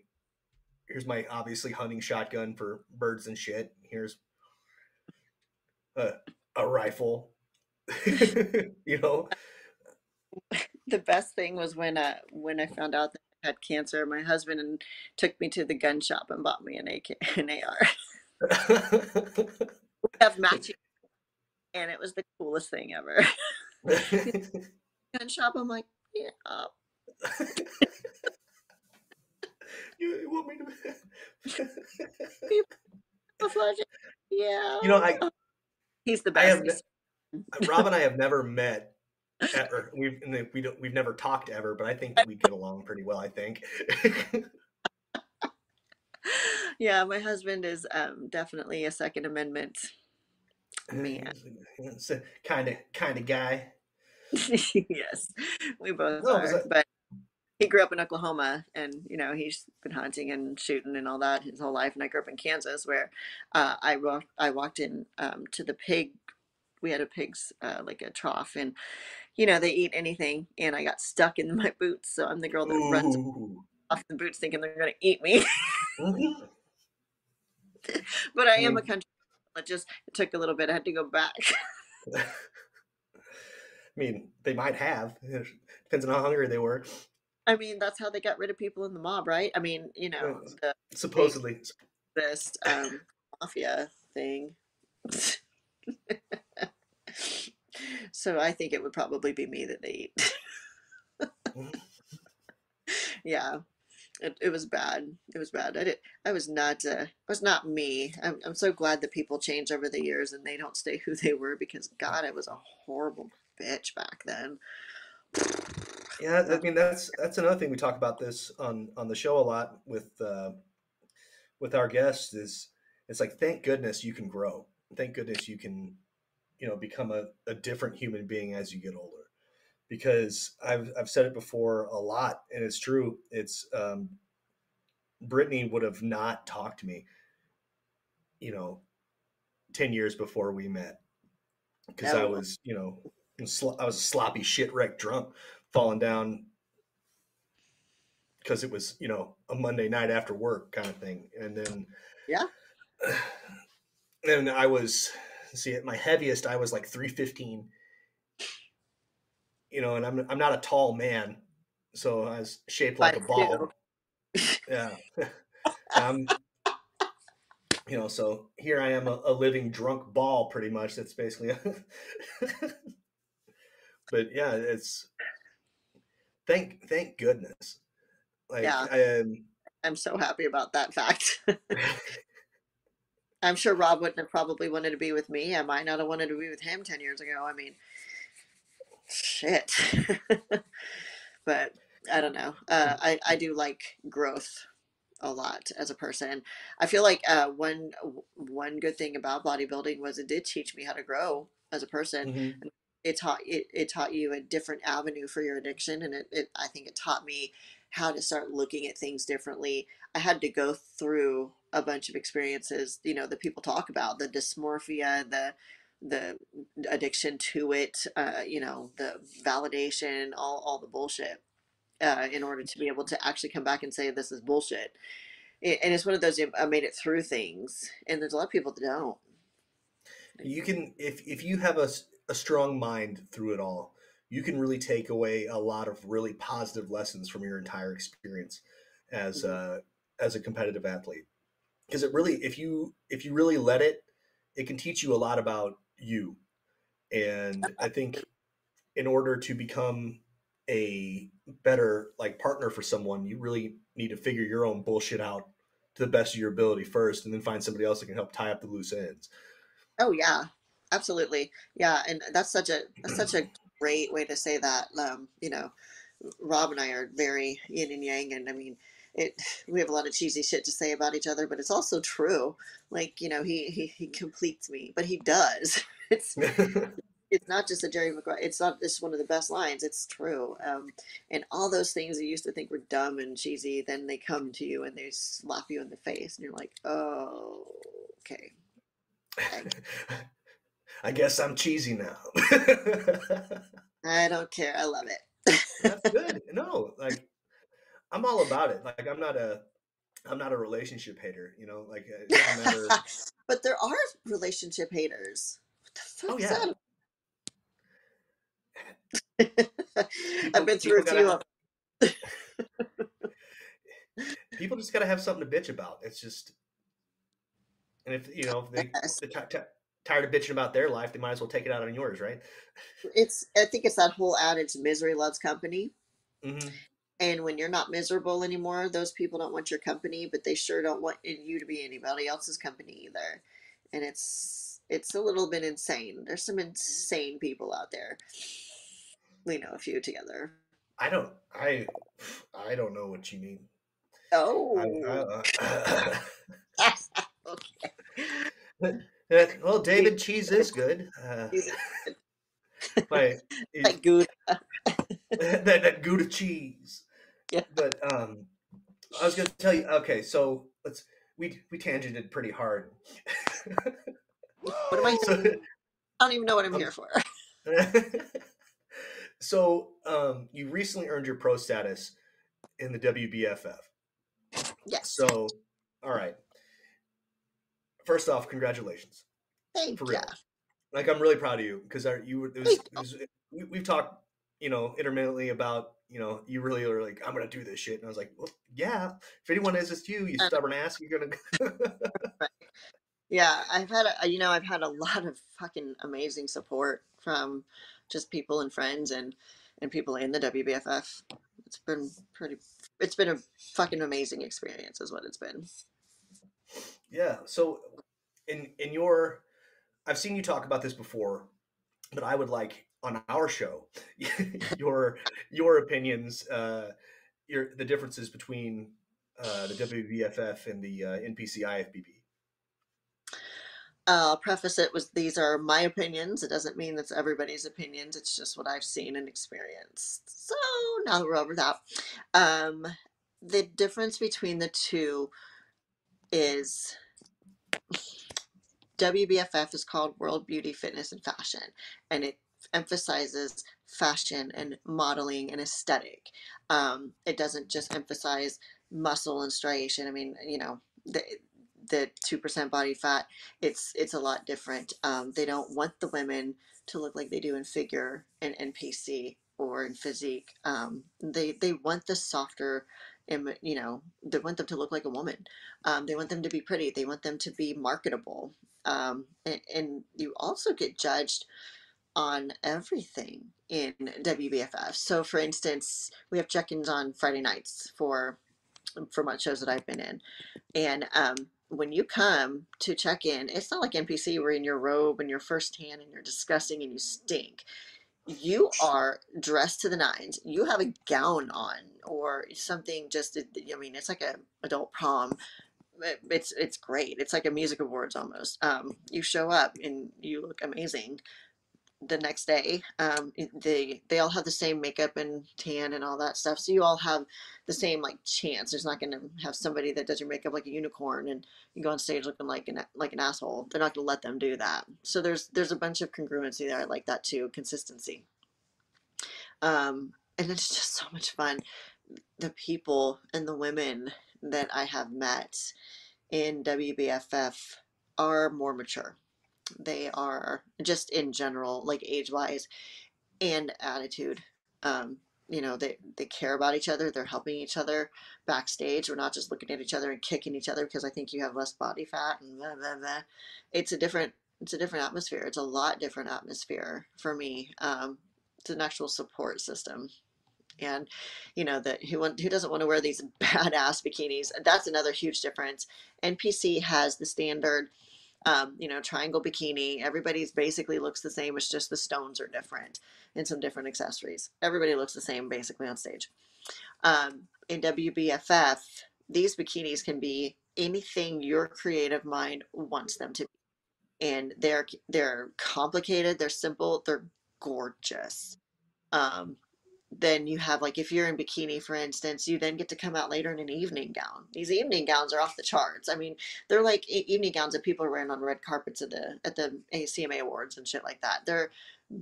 Here's my obviously hunting shotgun for birds and shit. Here's a a rifle. you know, The best thing was when uh when I found out that I had cancer, my husband and took me to the gun shop and bought me an AK an AR. we have matching and it was the coolest thing ever. gun shop, I'm like, yeah. you, you want me to? Yeah. You know, I he's the I have best. Rob and I have never met ever. We've we don't we've never talked ever, but I think we get along pretty well. I think. yeah, my husband is um, definitely a Second Amendment man. Kind of kind of guy. yes, we both are. I- But he grew up in Oklahoma, and you know he's been hunting and shooting and all that his whole life. And I grew up in Kansas, where uh, I walked. I walked in um, to the pig. We had a pig's uh, like a trough, and you know they eat anything. And I got stuck in my boots, so I'm the girl that runs off the boots, thinking they're going to eat me. Mhm. but I am a Mm. country. It just it took a little bit. I had to go back. I mean, they might have. Depends on how hungry they were. I mean, that's how they got rid of people in the mob, right? I mean, you know, the Supposedly. this um, mafia thing. so I think it would probably be me that they eat. yeah, it, it was bad. It was bad. I did. I was not. Uh, it was not me. I'm. I'm so glad that people change over the years and they don't stay who they were because God, I was a horrible bitch back then. Yeah, I mean that's that's another thing we talk about this on on the show a lot with uh, with our guests is it's like thank goodness you can grow. Thank goodness you can you know become a, a different human being as you get older. Because I've I've said it before a lot and it's true. It's um, Brittany would have not talked to me, you know, ten years before we met because I was you know I was a sloppy shit wreck drunk falling down because it was you know a Monday night after work kind of thing, and then Yeah. and I was see at my heaviest I was like three fifteen, you know, and I'm I'm not a tall man, so I was shaped like a ball. two. Yeah, um, you know, so here I am a, a living drunk ball, pretty much. That's basically. but yeah, it's thank thank goodness. Like Yeah. um, I'm so happy about that fact. I'm sure Rob wouldn't have probably wanted to be with me. I might not have wanted to be with him 10 years ago. I mean, shit. but I don't know. Uh, I, I do like growth a lot as a person. I feel like uh, one one good thing about bodybuilding was it did teach me how to grow as a person. mhm. It taught it, it taught you a different avenue for your addiction, and it, it I think it taught me how to start looking at things differently. I had to go through a bunch of experiences, you know, that people talk about the dysmorphia, the the addiction to it, uh, you know, the validation, all all the bullshit, uh, in order to be able to actually come back and say this is bullshit. It, and it's one of those I made it through things, and there's a lot of people that don't. you can if if you have a, a strong mind through it all. You can really take away a lot of really positive lessons from your entire experience as Mhm. uh as a competitive athlete. Because it really if you if you really let it it can teach you a lot about you. And i think in order to become a better like partner for someone you really need to figure your own bullshit out to the best of your ability first and then find somebody else that can help tie up the loose ends. Oh yeah, absolutely. Yeah, and that's such a that's such a great way to say that. Um, you know, Rob and I are very yin and yang, and I mean, it. We have a lot of cheesy shit to say about each other, but it's also true. Like you know, he he, he completes me, but he does. It's it's not just a Jerry Maguire. It's not just one of the best lines. It's true. Um, and all those things you used to think were dumb and cheesy, then they come to you and they slap you in the face, and you're like, oh, okay. I guess I'm cheesy now. I don't care. I love it. That's good. No, like I'm all about it. Like I'm not a I'm not a relationship hater, you know, like it but there are relationship haters. What the fuck Oh, is yeah. that? I've been through a people few gotta of People just got to have something to bitch about. It's just and if you know, if they Yes. they're ti- ti- tired of bitching about their life, they might as well take it out on yours, right? it's I think it's that whole adage misery loves company. hmm And when you're not miserable anymore, those people don't want your company, but they sure don't want you to be anybody else's company either. And it's it's a little bit insane. There's some insane people out there. We know a few together. I don't. I. I don't know what you mean. Oh. I, uh, well, David, cheese is good. Uh, my, like Gouda. that, that Gouda cheese. Yeah. But um, I was going to tell you. Okay, so let's we we tangented pretty hard. what am I? So, I don't even know what I'm um, here for. so um, you recently earned your pro status in the WBFF. Yes. So, all right. First off, congratulations. Thank you. Like I'm really proud of you because you it was, it was we, we've talked you know intermittently about you know you really are like I'm gonna do this shit. And I was like well yeah. If anyone is it's you you uh stubborn ass you're gonna yeah I've had a, you know I've had a lot of fucking amazing support from just people and friends and and people in the WBFF it's been pretty it's been a fucking amazing experience is what it's been yeah so in in your I've seen you talk about this before but I would like on our show your your opinions uh your the differences between uh the WBFF and the uh, NPC IFBB I'll preface it with these are my opinions. It doesn't mean that's everybody's opinions. It's just what I've seen and experienced. So now we're over that, um, the difference between the two is WBFF is called World Beauty, Fitness, and Fashion, and it emphasizes fashion and modeling and aesthetic. Um, it doesn't just emphasize muscle and striation. I mean, you know, the two percent body fat. It's it's a lot different. Um, they don't want the women to look like they do in figure and NPC or in physique. Um, they they want the softer you know they want them to look like a woman um, they want them to be pretty they want them to be marketable um, and, and, you also get judged on everything in WBFF. So, for instance, we have check-ins on Friday nights for for much shows that I've been in, and um, when you come to check in, it's not like NPC where in your robe and your first hand and you're disgusting and you stink. You are dressed to the nines. You have a gown on or something. Just I mean, it's like a adult prom it's it's great. It's like a music awards almost. Um, you show up and you look amazing the next day. Um, they they all have the same makeup and tan and all that stuff, so you all have the same like chance. There's not going to have somebody that does your makeup like a unicorn and you go on stage looking like an like an asshole. They're not going to let them do that. So there's there's a bunch of congruency there. I like that too, consistency. Um, and it's just so much fun. The people and the women that I have met in WBFF are more mature. They are just in general, like age wise and attitude. Um, you know, they, they care about each other. They're helping each other backstage. We're not just looking at each other and kicking each other because I think you have less body fat and blah, blah, blah. It's a different, it's a different atmosphere. It's a lot different atmosphere for me. Um, it's an actual support system and you know that who want, who doesn't want to wear these badass bikinis that's another huge difference npc has the standard um, you know triangle bikini everybody's basically looks the same it's just the stones are different and some different accessories. Everybody looks the same basically on stage. Um, in wbff these bikinis can be anything your creative mind wants them to be. And they're they're complicated they're simple they're gorgeous. Um, then you have like if you're in bikini for instance you then get to come out later in an evening gown. These evening gowns are off the charts. I mean they're like evening gowns that people are wearing on red carpets at the at the acma awards and shit like that. They're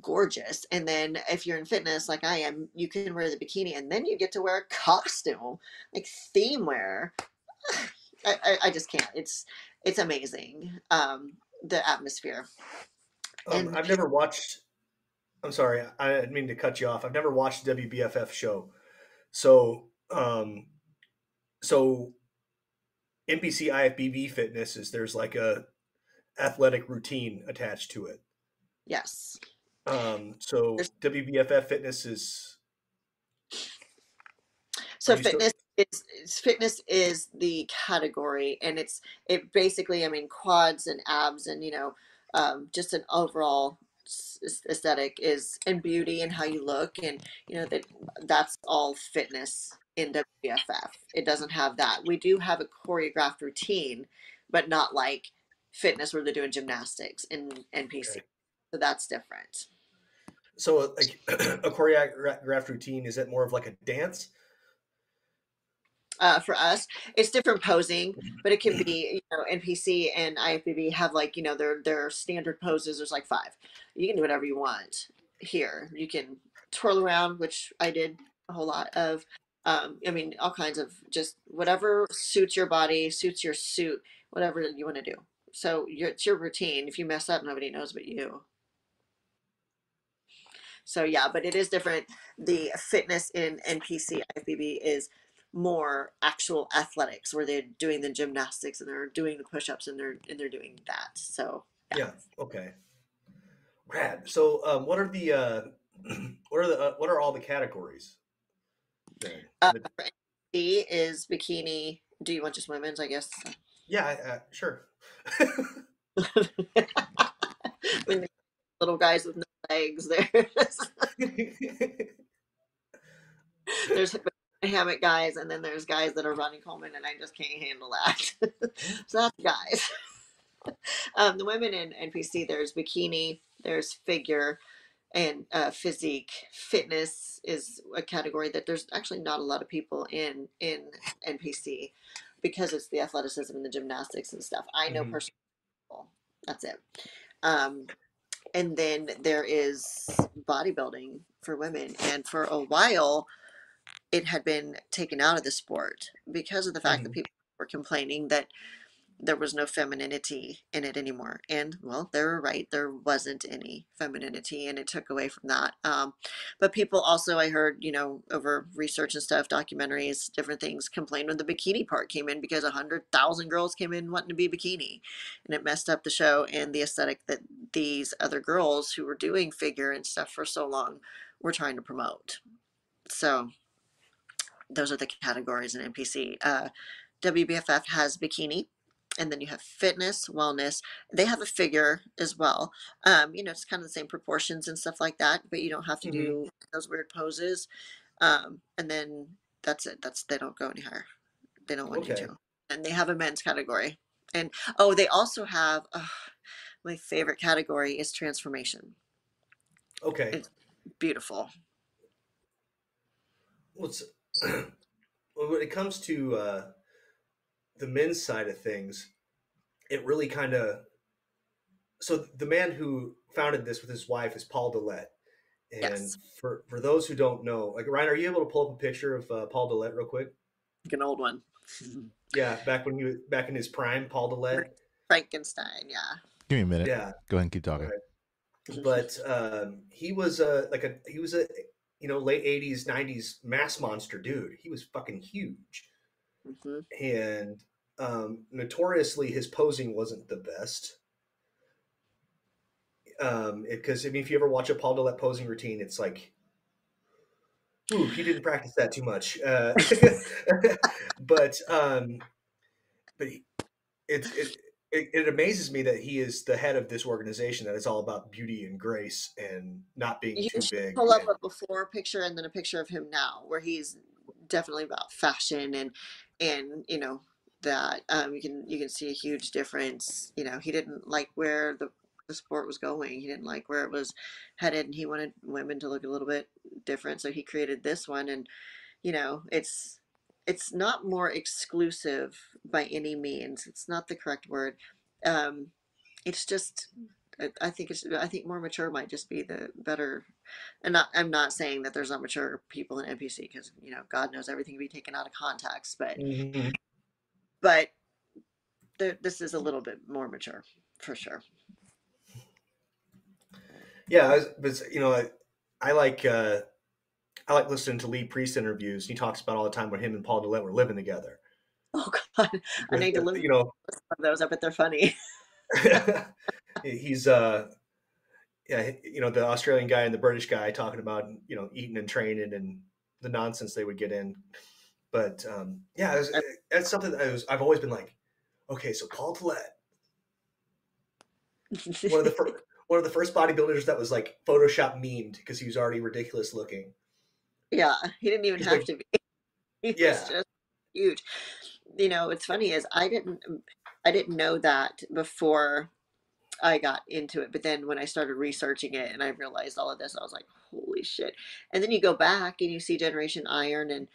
gorgeous. And then if you're in fitness like i am you can wear the bikini and then you get to wear a costume like theme wear. I, I, I just can't. It's it's amazing um the atmosphere. Um, I've never watched I'm sorry, I didn't mean to cut you off. I've never watched WBFF show, so um, so NPC IFBB fitness is there's like a athletic routine attached to it. Yes. Um, so there's... WBFF fitness is So you still- fitness is, is fitness is the category, and it's it basically. I mean, quads and abs, and you know, um, just an overall aesthetic is and beauty and how you look, and you know that that's all fitness in WFF. It doesn't have that. We do have a choreographed routine, but not like fitness where they're doing gymnastics in NPC. Okay. So that's different. So, like a choreographed routine, is it more of like a dance? Uh, for us. It's different posing, but it can be, you know, NPC and IFBB have like, you know, their their standard poses. There's like five. You can do whatever you want here. You can twirl around, which I did a whole lot of. Um, I mean, all kinds of just whatever suits your body, suits your suit, whatever you want to do. So your, it's your routine. If you mess up, nobody knows but you. So yeah, but it is different. The fitness in NPC IFBB is more actual athletics where they're doing the gymnastics and they're doing the push-ups and they're and they're doing that. So Yeah. Okay. Rad. So, um, what are the uh, what are the uh, what are all the categories? Uh, is bikini. Do you want just women's? I guess. yeah, uh, sure. When the little guys with no legs, there's there's hammock guys, and then there's guys that are Ronnie Coleman, and I just can't handle that. so that's guys. um, the women in NPC, there's bikini, there's figure, and uh, physique. Fitness is a category that there's actually not a lot of people in in NPC because it's the athleticism and the gymnastics and stuff. I know Mhm. personally. That's it. Um, and then there is bodybuilding for women, and for a while, it had been taken out of the sport because of the fact that Mhm. people were complaining that there was no femininity in it anymore. And well, they were right. There wasn't any femininity, and it took away from that. Um, but people also, I heard, you know, over research and stuff, documentaries, different things, complained when the bikini part came in because a hundred thousand girls came in wanting to be bikini, and it messed up the show and the aesthetic that these other girls who were doing figure and stuff for so long were trying to promote. So those are the categories in NPC. Uh, WBFF has bikini, and then you have fitness, wellness. They have a figure as well. Um, you know, it's kind of the same proportions and stuff like that, but you don't have to Mhm. do those weird poses. Um, and then that's it. That's they don't go any higher. They don't want you to. And they have a men's category. And oh, they also have uh, my favorite category is transformation. Okay. It's beautiful. What's well, when it comes to uh, the men's side of things, it really kind of. So the man who founded this with his wife is Paul Dillett, and Yes. for for those who don't know, like Ryan, are you able to pull up a picture of uh, Paul Dillett real quick? Like an old one. Yeah, back when he was back in his prime, Paul Dillett. Frankenstein, yeah. Give me a minute. Yeah, Go ahead and keep talking. Right. but um, he was a like a he was a you know late '80s '90s mass monster dude. He was fucking huge. hmm and um, notoriously his posing wasn't the best. Um, because I mean, if you ever watch a Paul Dillett posing routine, it's like, ooh, he didn't practice that too much. Uh, but um, but he, it, it it it amazes me that he is the head of this organization that is all about beauty and grace and not being You too big. pull up and- a before picture and then a picture of him now, where he's definitely about fashion and and you know that um, you can you can see a huge difference. You know, he didn't like where the the sport was going. He didn't like where it was headed, and he wanted women to look a little bit different. So he created this one, and you know, it's it's not more exclusive by any means. It's not the correct word. Um, it's just I- think it's I think more mature might just be the better and not, I'm not saying that there's not mature people in NPC because you know God knows everything can be taken out of context, but Mhm. but this is a little bit more mature for sure. Yeah, I was, but you know, I, I like uh, I like listening to Lee Priest interviews. He talks about all the time when him and Paul Dillett were living together. Oh God, I need to look You know, those. I bet they're funny. he's uh, yeah, you know, the Australian guy and the British guy talking about you know eating and training and the nonsense they would get in. But um, yeah, it was, that's something that I was, I've always been like, okay, so Paul Dillett, one of the first, one of the first bodybuilders that was like Photoshop memed because he was already ridiculous looking. Yeah, he didn't even He's have like- to be. He was Yeah. just huge. You know, what's funny is I didn't I didn't know that before I got into it, but then when I started researching it and I realized all of this, I was like, holy shit. And then you go back and you see Generation Iron and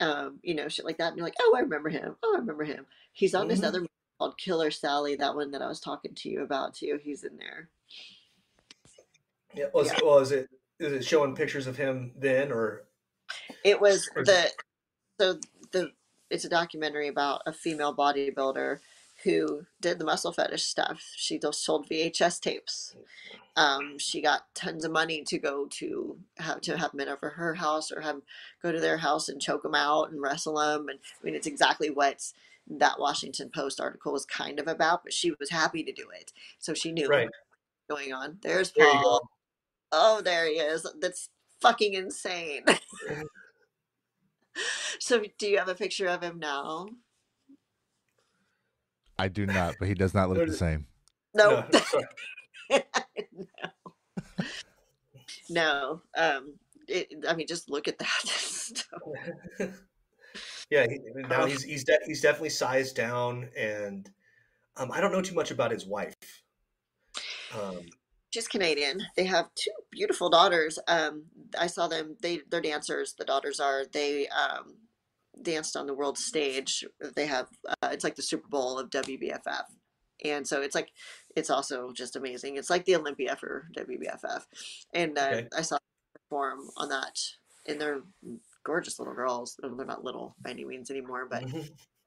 um, you know, shit like that, and you're like, oh, I remember him. Oh, I remember him. He's on this Mhm. other movie called Killer Sally, that one that I was talking to you about too. He's in there. Yeah. Was, Yeah. Well, is it is it showing pictures of him then or? It was Or the so the it's a documentary about a female bodybuilder who did the muscle fetish stuff. She just sold VHS tapes. Um, she got tons of money to go to have to have men over her house or have go to their house and choke them out and wrestle them. And I mean, it's exactly what that Washington Post article was kind of about. But she was happy to do it, so she knew Right. what was going on. There's Paul. go. Oh, there he is. That's fucking insane. so, do you have a picture of him now? I do not, but he does not look the same. No, No, no. No. Um, it, I mean, just look at that. yeah, he, now he's he's de- he's definitely sized down, and um, I don't know too much about his wife. Um, She's Canadian. They have two beautiful daughters. Um, I saw them. They they're dancers. The daughters are. They um, danced on the world stage. They have. Uh, it's like the Super Bowl of WBFF, and so it's like it's also just amazing. It's like the Olympia for WBFF, and uh, Okay. I saw them perform on that. And they're gorgeous little girls. They're not little by any means anymore, but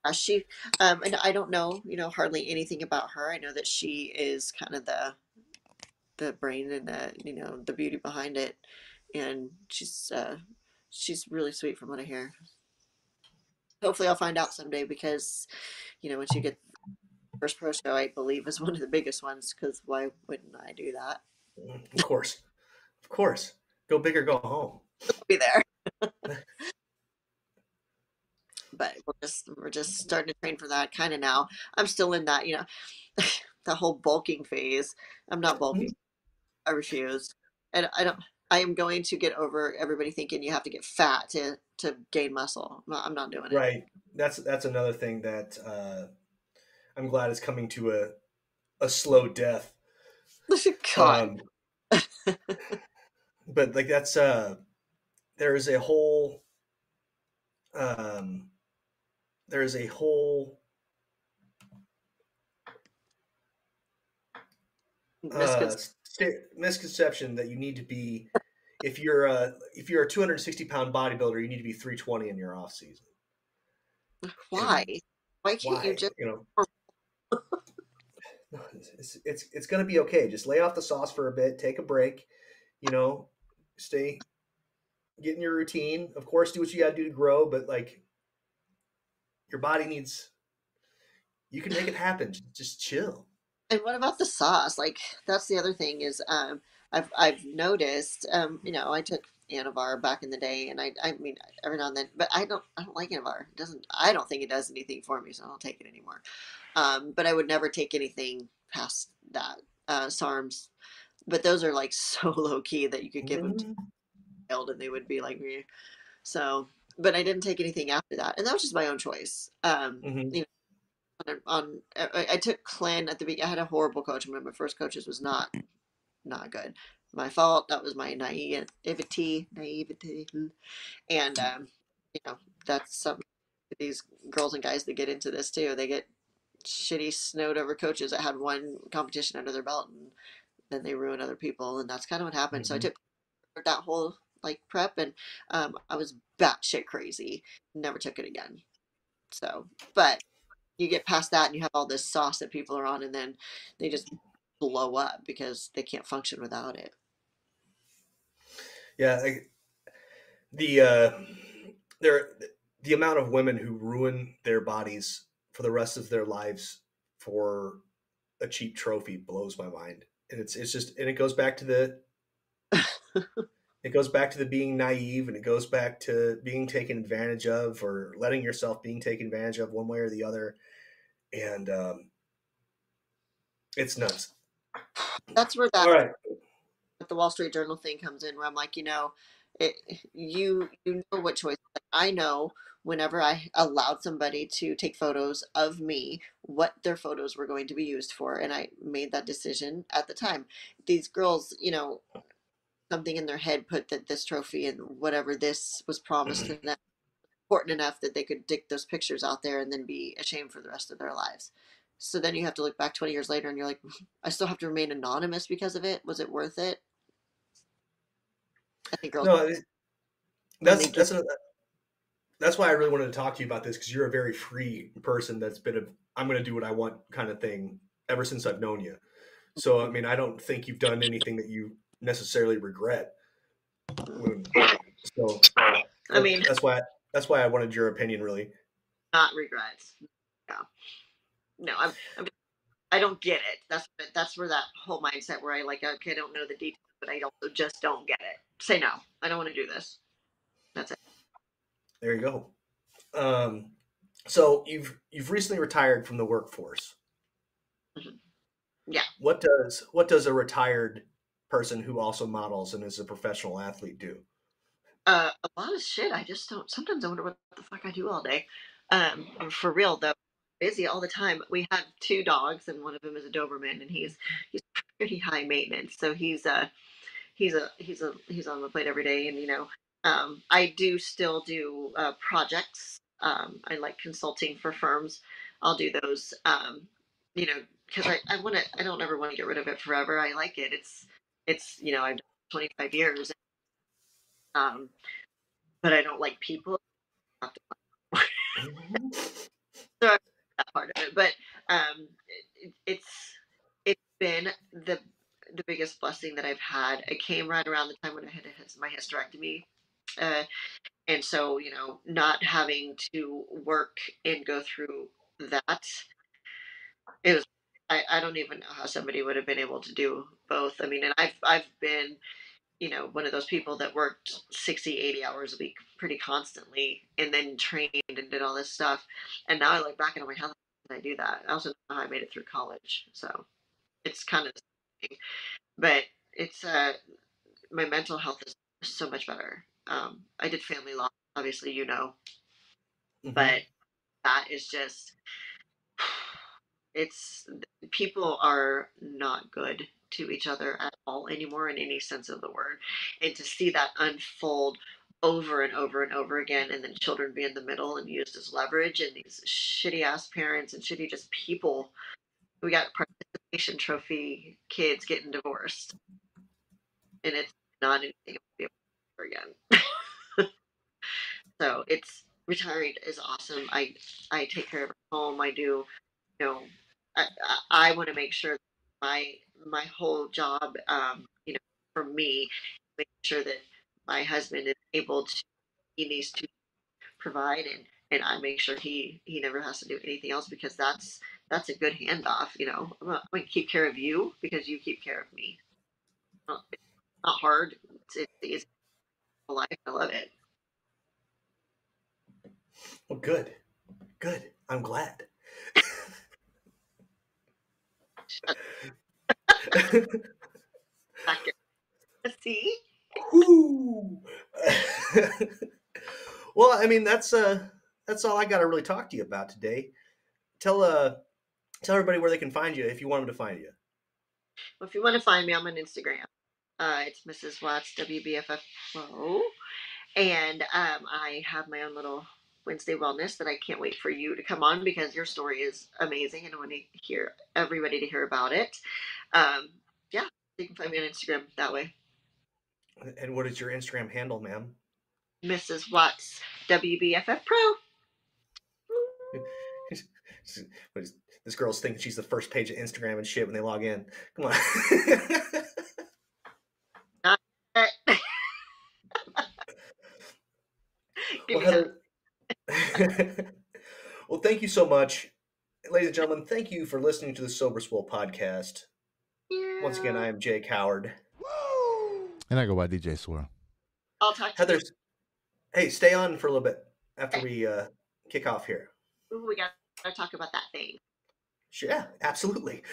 uh, she um and i don't know you know hardly anything about her i know that she is kind of the the brain and the you know the beauty behind it. And she's uh she's really sweet from what i hear. Hopefully i'll find out someday because you know once you get first pro show i believe is one of the biggest ones because why wouldn't i do that? Of course, of course, go big or go home. I'll be there. But we're just we're just starting to train for that kind of now. I'm still in that you know the whole bulking phase. I'm not bulking i refuse and i don't i am going to get over everybody thinking you have to get fat to to gain muscle i'm not, I'm not doing it Right. That's that's another thing that uh, I'm glad is coming to a a slow death. God. Um, but like that's uh there is a whole um there is a whole uh, Miscon- misconception that you need to be if you're a if you're a 260 pound bodybuilder you need to be 320 in your off season why? Why can't why you just you know? It's it's it's gonna be okay. Just lay off the sauce for a bit take a break you know? Stay get in your routine. Of course do what you gotta do to grow but like your body needs you can make it happen. Just chill And what about the sauce? Like that's the other thing is um I've I've noticed um you know I took Anavar back in the day and I I mean every now and then but I don't I don't like Anavar. It doesn't I don't think it does anything for me so I don't take it anymore. Um but I would never take anything past that. Uh SARMs but those are like so low key that you could give them to a child and they would be like me. So but I didn't take anything after that and that was just my own choice. Um Mhm. on, on I, I took Clen at the beginning. I had a horrible coach. One of my first coaches was not not good. My fault. That was my naivety, naivety, and um, you know that's something. These girls and guys that get into this too, they get shitty snowed over coaches that had one competition under their belt, and then they ruin other people, and that's kind of what happened. So I Mhm. took that whole like prep, and um, I was batshit crazy. Never took it again. So, but you get past that and you have all this sauce that people are on and then they just blow up because they can't function without it. Yeah, like the uh, there the amount of women who ruin their bodies for the rest of their lives for a cheap trophy blows my mind, and it's it's just and it goes back to the it goes back to the being naive and it goes back to being taken advantage of or letting yourself being taken advantage of one way or the other and um, it's nuts That's where that right the Wall Street Journal thing comes in, where I'm like, you know, it, you you know what choice. I know whenever I allowed somebody to take photos of me, what their photos were going to be used for, and I made that decision at the time. These girls, you know, something in their head put that this trophy and whatever this was promised mm-hmm. to them important enough that they could dig those pictures out there and then be ashamed for the rest of their lives. So then you have to look back 20 years later and you're like, I still have to remain anonymous because of it. Was it worth it? I think girls. no that's that's a, that's why i really wanted to talk to you about this because you're a very free person that's been a i'm going to do what i want kind of thing ever since i've known you so i mean i don't think you've done anything that you necessarily regret so I mean, that's why that's why i wanted your opinion really not regrets. Yeah. No, I'm, I'm. I don't get it. That's that's where that whole mindset where I like okay, I don't know the details, but I also just don't get it. Say no. I don't want to do this. That's it. There you go. Um, so you've you've recently retired from the workforce. Mhm. Yeah. What does what does a retired person who also models and is a professional athlete do? Uh, a lot of shit. I just don't. Sometimes I wonder what the fuck I do all day. Um, for real though, busy all the time. We have two dogs, and one of them is a Doberman, and he's he's pretty high maintenance. So he's uh he's a he's a he's on the plate every day, and you know, um, I do still do uh, projects. Um, I like consulting for firms. I'll do those. Um, you know, because I I want to. I don't ever want to get rid of it forever. I like it. It's it's you know I've done 25 years. Um, but I don't like people. So I'm that part of it. But um, it, it's it's been the the biggest blessing that I've had. It came right around the time when I had my hysterectomy, uh, and so you know, not having to work and go through that, it was. I, I don't even know how somebody would have been able to do both. I mean, and I've I've been you know, one of those people that worked 60, 80 hours a week pretty constantly and then trained and did all this stuff. And now I look back and I'm like, how did I do that? I also know how I made it through college. So it's kind of the same thing. But it's, uh, my mental health is so much better. Um, I did family law, obviously, you know, but that is just, it's, people are not good to each other at all anymore in any sense of the word. And to see that unfold over and over and over again, and then children be in the middle and used as leverage, and these shitty ass parents and shitty just people. We got participation trophy kids getting divorced, and it's not anything to be able to do again. so it's retiring is awesome. I I take care of her home. I do, you know, I I, want to make sure my my whole job, um, you know, for me, make sure that my husband is able to he needs to provide and and I make sure he he never has to do anything else because that's that's a good handoff. You know, I'm gonna, I'm gonna keep care of you because you keep care of me. It's not hard. It's, easy. Life, I love it. Well, good, good. I'm glad. Back here. See, well, I mean that's uh that's all I got to really talk to you about today. Tell uh tell everybody where they can find you if you want them to find you. well, if you want to find me, I'm on Instagram. Uh, it's Mrs. Watts WBFF Pro, and um, I have my own little Wednesday wellness that I can't wait for you to come on because your story is amazing and I want to hear everybody to hear about it. Um, yeah, you can find me on Instagram that way. And what is your Instagram handle, ma'am? Mrs. Watts WBFF Pro. This girl's thinking she's the first page of Instagram and shit when they log in. Come on. Give well, me some- Heather- well, thank you so much. Ladies and gentlemen, thank you for listening to the Sober Swole podcast. Once again, I am Jake Howard. And I go by DJ Swirl. I'll talk to Heather, hey, stay on for a little bit after we uh, kick off here. Ooh, we got to talk about that thing. Sure, Yeah, absolutely.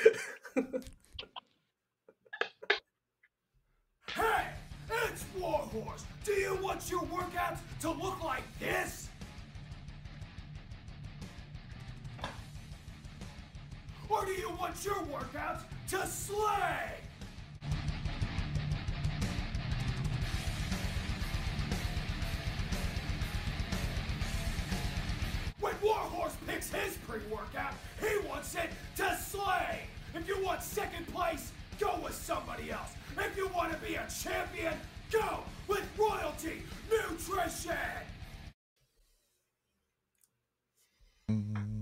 Hey, it's Warhorse. Do you want your workouts to look like this? Or do you want your workouts to slay? When Warhorse picks his pre-workout, he wants it to slay. If you want second place, go with somebody else. If you want to be a champion, go with Royalty Nutrition. Mm